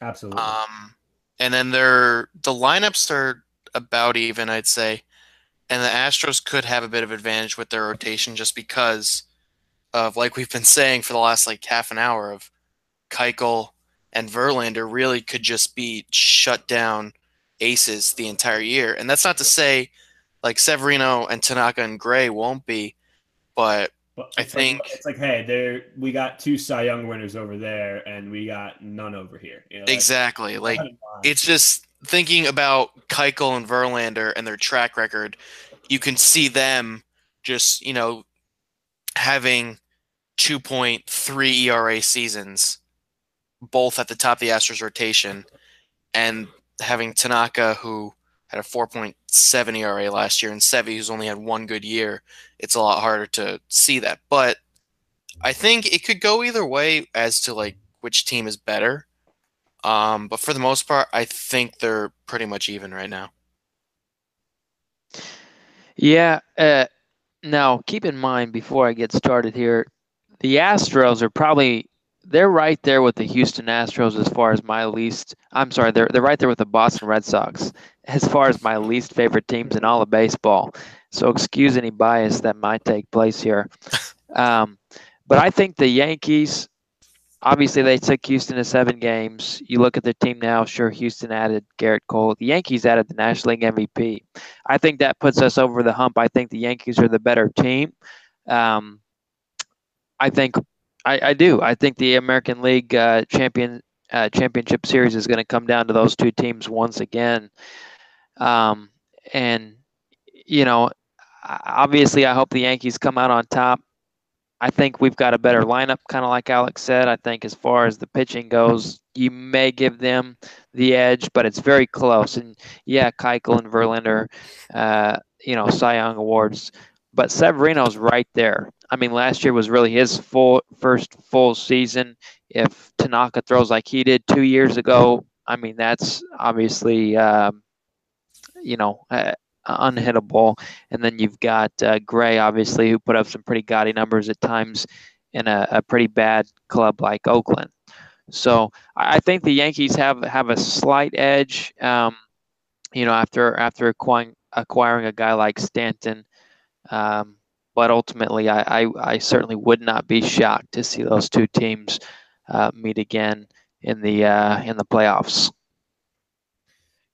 Absolutely. Um, and then their the lineups are about even, I'd say. And the Astros could have a bit of advantage with their rotation just because of like we've been saying for the last like half an hour of Keuchel and Verlander really could just be shut down aces the entire year. And that's not to say like Severino and Tanaka and Gray won't be, but But I think- like, it's like, hey, there we got two Cy Young winners over there, and we got none over here. You know, exactly like it's just thinking about Keuchel and Verlander and their track record, you can see them just, you know, having 2.3 ERA seasons, both at the top of the Astros rotation, and having Tanaka, who had a 4.7 ERA last year, and Sevy, who's only had one good year. It's a lot harder to see that. But I think it could go either way as to like which team is better. Um, but for the most part, I think they're pretty much even right now. Yeah. Uh, now, keep in mind before I get started here, the Astros are probably they're right there with the Houston Astros as far as my least. I'm sorry, they're they're right there with the Boston Red Sox as far as my least favorite teams in all of baseball. So excuse any bias that might take place here. Um, but I think the Yankees. Obviously, they took Houston to seven games. You look at their team now. Sure, Houston added Gerrit Cole. The Yankees added the National League MVP. I think that puts us over the hump. I think the Yankees are the better team. Um, I think I, I do. I think the American League uh, champion uh, championship series is going to come down to those two teams once again. Um, and you know, obviously, I hope the Yankees come out on top. I think we've got a better lineup, kind of like Alex said. I think as far as the pitching goes, you may give them the edge, but it's very close. And yeah, Keuchel and Verlander, uh, you know, Cy Young awards, but Severino's right there. I mean, last year was really his full first full season. If Tanaka throws like he did two years ago, I mean, that's obviously, um, you know, uh, unhittable. And then you've got uh, Gray, obviously, who put up some pretty gaudy numbers at times in a, a pretty bad club like Oakland. So I think the Yankees have have a slight edge. Um, you know, after after acquiring acquiring a guy like Stanton. Um, but ultimately, I, I, I certainly would not be shocked to see those two teams uh, meet again in the uh, in the playoffs.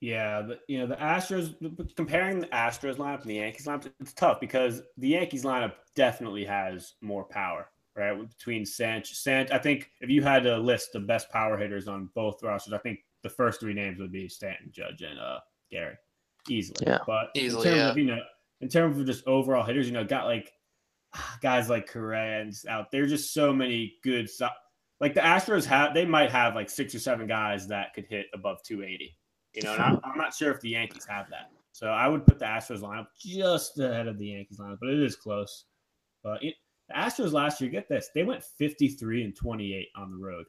Yeah, the, you know the Astros. Comparing the Astros lineup and the Yankees lineup, it's tough because the Yankees lineup definitely has more power, right? Between Sanch, Sanch. I think if you had to list the best power hitters on both rosters, I think the first three names would be Stanton, Judge, and uh, Gary, easily. Yeah. but Easily, in terms yeah. of you know, in terms of just overall hitters, you know, got like guys like Correa and out. There's just so many good. So- like the Astros have, they might have like six or seven guys that could hit above 280. You know, and I'm, I'm not sure if the Yankees have that. So I would put the Astros lineup just ahead of the Yankees lineup, but it is close. But it, the Astros last year, get this, they went 53 and 28 on the road.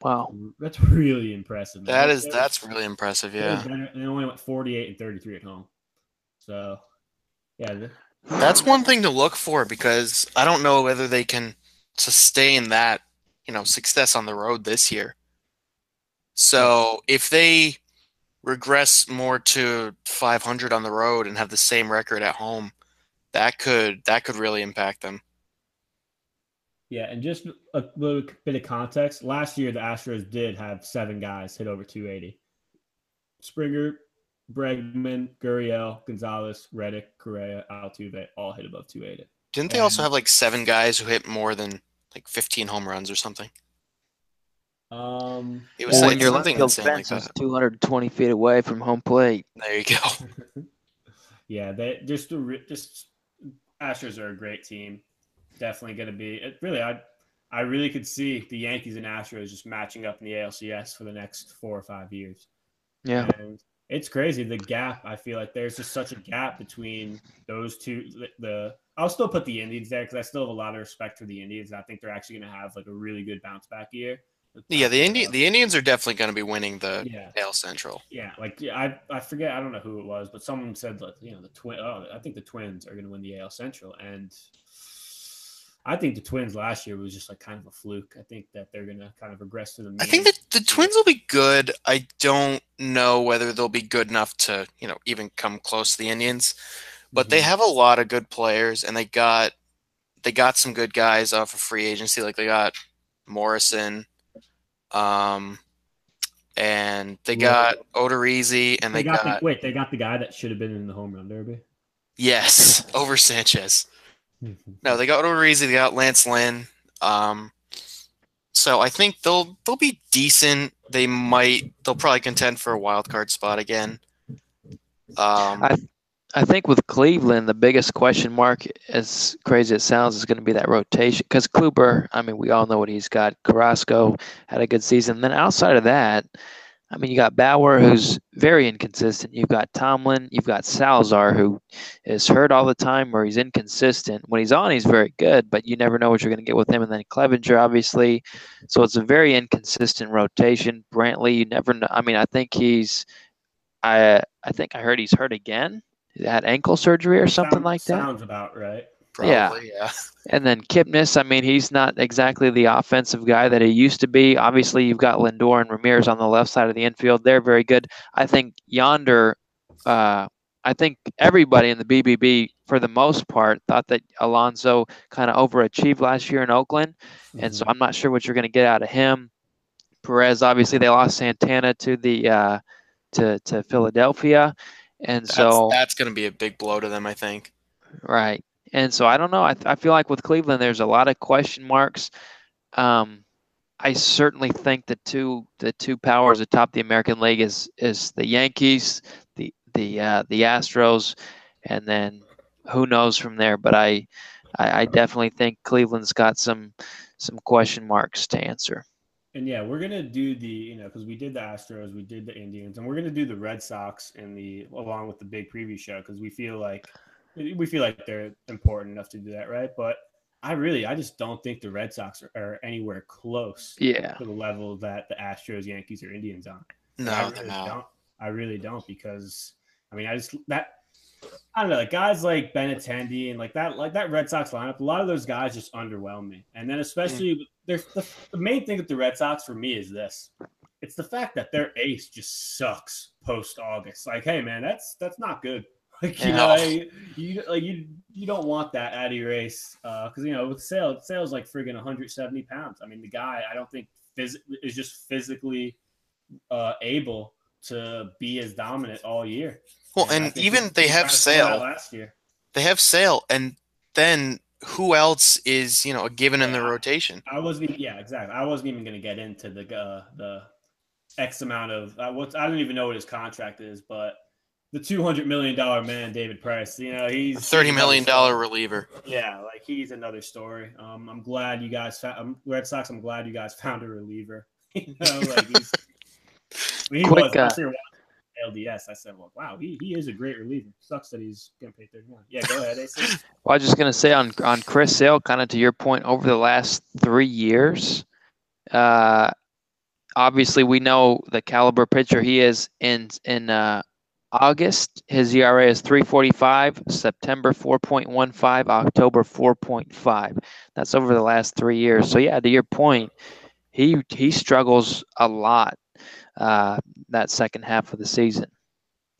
Wow. That's really impressive. man. That is They- that's really impressive. Yeah, better- They only went 48 and 33 at home. So, yeah, that's one thing to look for because I don't know whether they can sustain that you know success on the road this year. So if they regress more to 500 on the road and have the same record at home, that could that could really impact them. Yeah, and just a little bit of context. Last year, the Astros did have seven guys hit over 280. Springer, Bregman, Gurriel, Gonzalez, Reddick, Correa, Altuve all hit above 280. Didn't they also have like seven guys who hit more than like 15 home runs or something? Um, It was Well, like when your left something field insane like fence is that. 220 feet away from home plate. There you go. yeah, they just the re- just Astros are a great team. Definitely going to be it, really. I I really could see the Yankees and Astros just matching up in the ALCS for the next four or five years. Yeah. And it's crazy the gap. I feel like there's just such a gap between those two. The, the I'll still put the Indians there because I still have a lot of respect for the Indians. And I think they're actually going to have like a really good bounce back year. Yeah, the Uh, Indi- the Indians are definitely going to be winning the yeah. AL Central. Yeah, like yeah, I I forget I don't know who it was, but someone said that you know the twin. Oh, I think the Twins are going to win the AL Central, and I think the Twins last year was just like kind of a fluke. I think that they're going to kind of regress to the. Mean. I think that the Twins will be good. I don't know whether they'll be good enough to, you know, even come close to the Indians. But they Mhm. have a lot of good players, and they got they got some good guys off of free agency. Like they got Morrison, um, and they got Odorizzi, and they, they, got, got, the, wait. They got the guy that should have been in the home run derby. yes over Sanchez. No, they got Odorizzi, they got Lance Lynn. Um, so I think they'll they'll be decent. They might they'll probably contend for a wild card spot again. Um, I- I think with Cleveland, the biggest question mark, as crazy as it sounds, is going to be that rotation. Because Kluber, I mean, we all know what he's got. Carrasco had a good season. Then outside of that, I mean, you got Bauer, who's very inconsistent. You've got Tomlin. You've got Salazar, who is hurt all the time, or he's inconsistent. When he's on, he's very good, but you never know what you're going to get with him. And then Clevinger, obviously. So it's a very inconsistent rotation. Brantley, you never know. I mean, I think he's. I I think I heard he's hurt again. He had ankle surgery or something Sound- like that. Sounds about right. yeah. probably, yeah. And then Kipnis, I mean, he's not exactly the offensive guy that he used to be. Obviously, you've got Lindor and Ramirez on the left side of the infield. They're very good. I think Yonder, uh, I think everybody in the BBB, for the most part, thought that Alonso kind of overachieved last year in Oakland. And so I'm not sure what you're going to get out of him. Perez, obviously, they lost Santana to the uh, to to Philadelphia, and That's, so that's going to be a big blow to them, I think. Right. And so I don't know. I, I feel like with Cleveland, there's a lot of question marks. Um, I certainly think the two the two powers atop the American League is is the Yankees, the the uh, the Astros, and then who knows from there. But I, I I definitely think Cleveland's got some some question marks to answer. And yeah, we're gonna do the you know because we did the Astros, we did the Indians, and we're gonna do the Red Sox in the along with the big preview show because we feel like we feel like they're important enough to do that, right? But I really, I just don't think the Red Sox are, are anywhere close Yeah. to the level that the Astros, Yankees, or Indians on. No, I they're really not. don't. I really don't because I mean I just that I don't know like guys like Benintendi and like that like that Red Sox lineup. A lot of those guys just underwhelm me, and then especially there's the, the main thing with the Red Sox for me is this. It's the fact that their ace just sucks post August. Like, hey man, that's that's not good. Like you Yeah. know, like, you like you you don't want that out of your ace because you know with Sale Sale's like friggin' 170 pounds. I mean, the guy I don't think phys- is just physically uh, able to be as dominant all year. Well, I and even they have kinda saw that Sale. last year. They have Sale, and then who else is you know a given in the rotation? I wasn't. Yeah, exactly. I wasn't even going to get into the uh, the X amount of uh, what I don't even know what his contract is, but the two hundred million dollar man, David Price. You know, he's Thirty he's million another reliever. Yeah, like he's another story. Um, I'm glad you guys found um, Red Sox. I'm glad you guys found a reliever. you know, like he's. I mean, he Quick, was uh, last year watching LDS. I said, well, wow, he, he is a great reliever. Sucks that he's getting paid 31. Yeah, go ahead. Well, I was just gonna say on on Chris Sale, kind of to your point, over the last three years, uh, obviously we know the caliber pitcher he is. In in uh, August, his ERA is 3.45. September 4.15. October 4.5. That's over the last three years. So yeah, to your point, he he struggles a lot uh, that second half of the season.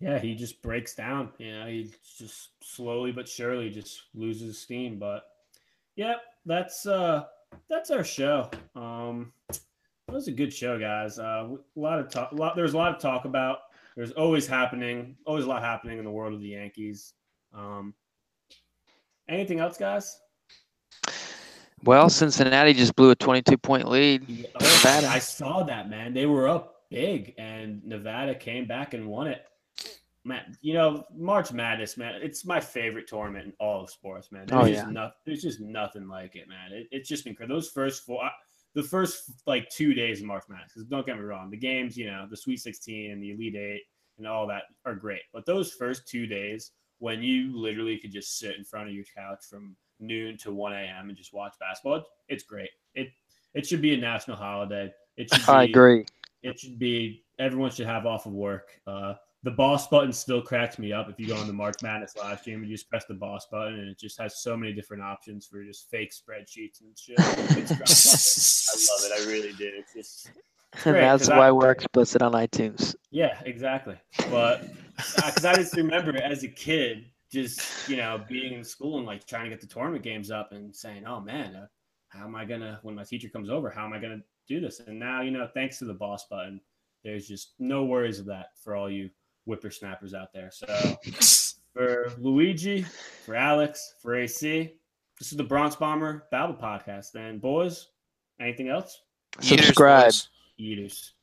Yeah, he just breaks down. You know, he just slowly but surely just loses steam. But yeah, that's uh that's our show. Um, it was a good show, guys. Uh, a lot of talk. A lot. There was a lot of talk about there's always happening, always a lot happening in the world of the Yankees. Um, anything else, guys? Well, Cincinnati just blew a 22 point lead. Nevada. I saw that, man. They were up big, and Nevada came back and won it. Man, you know, March Madness, man, it's my favorite tournament in all of sports, man. There's Oh, just yeah. no, there's just nothing like it, man. It, it's just incredible. Those first four, the first like two days of March Madness, 'cause don't get me wrong, the games, you know, the Sweet 16 and the Elite Eight and all that are great. But those first two days, when you literally could just sit in front of your couch from noon to 1 a.m. and just watch basketball, it- it's great. It it should be a national holiday. It should be, I agree. It should be everyone should have off of work. Uh, the boss button still cracks me up. If you go on the March Madness live stream and you just press the boss button, and it just has so many different options for just fake spreadsheets and shit. It's. I love it. I really do. It's just And great, that's 'cause I- why we're explicit on iTunes. yeah, exactly. But because I just remember as a kid, just you know, being in school and like trying to get the tournament games up and saying, "Oh man, uh, how am I gonna when my teacher comes over? How am I gonna do this?" And now, you know, thanks to the boss button, there's just no worries of that for all you whippersnappers out there. So for Luigi, for Alex, for AC, this is the Bronx Bomber Babble podcast. And boys, anything else? Subscribe. Eaters.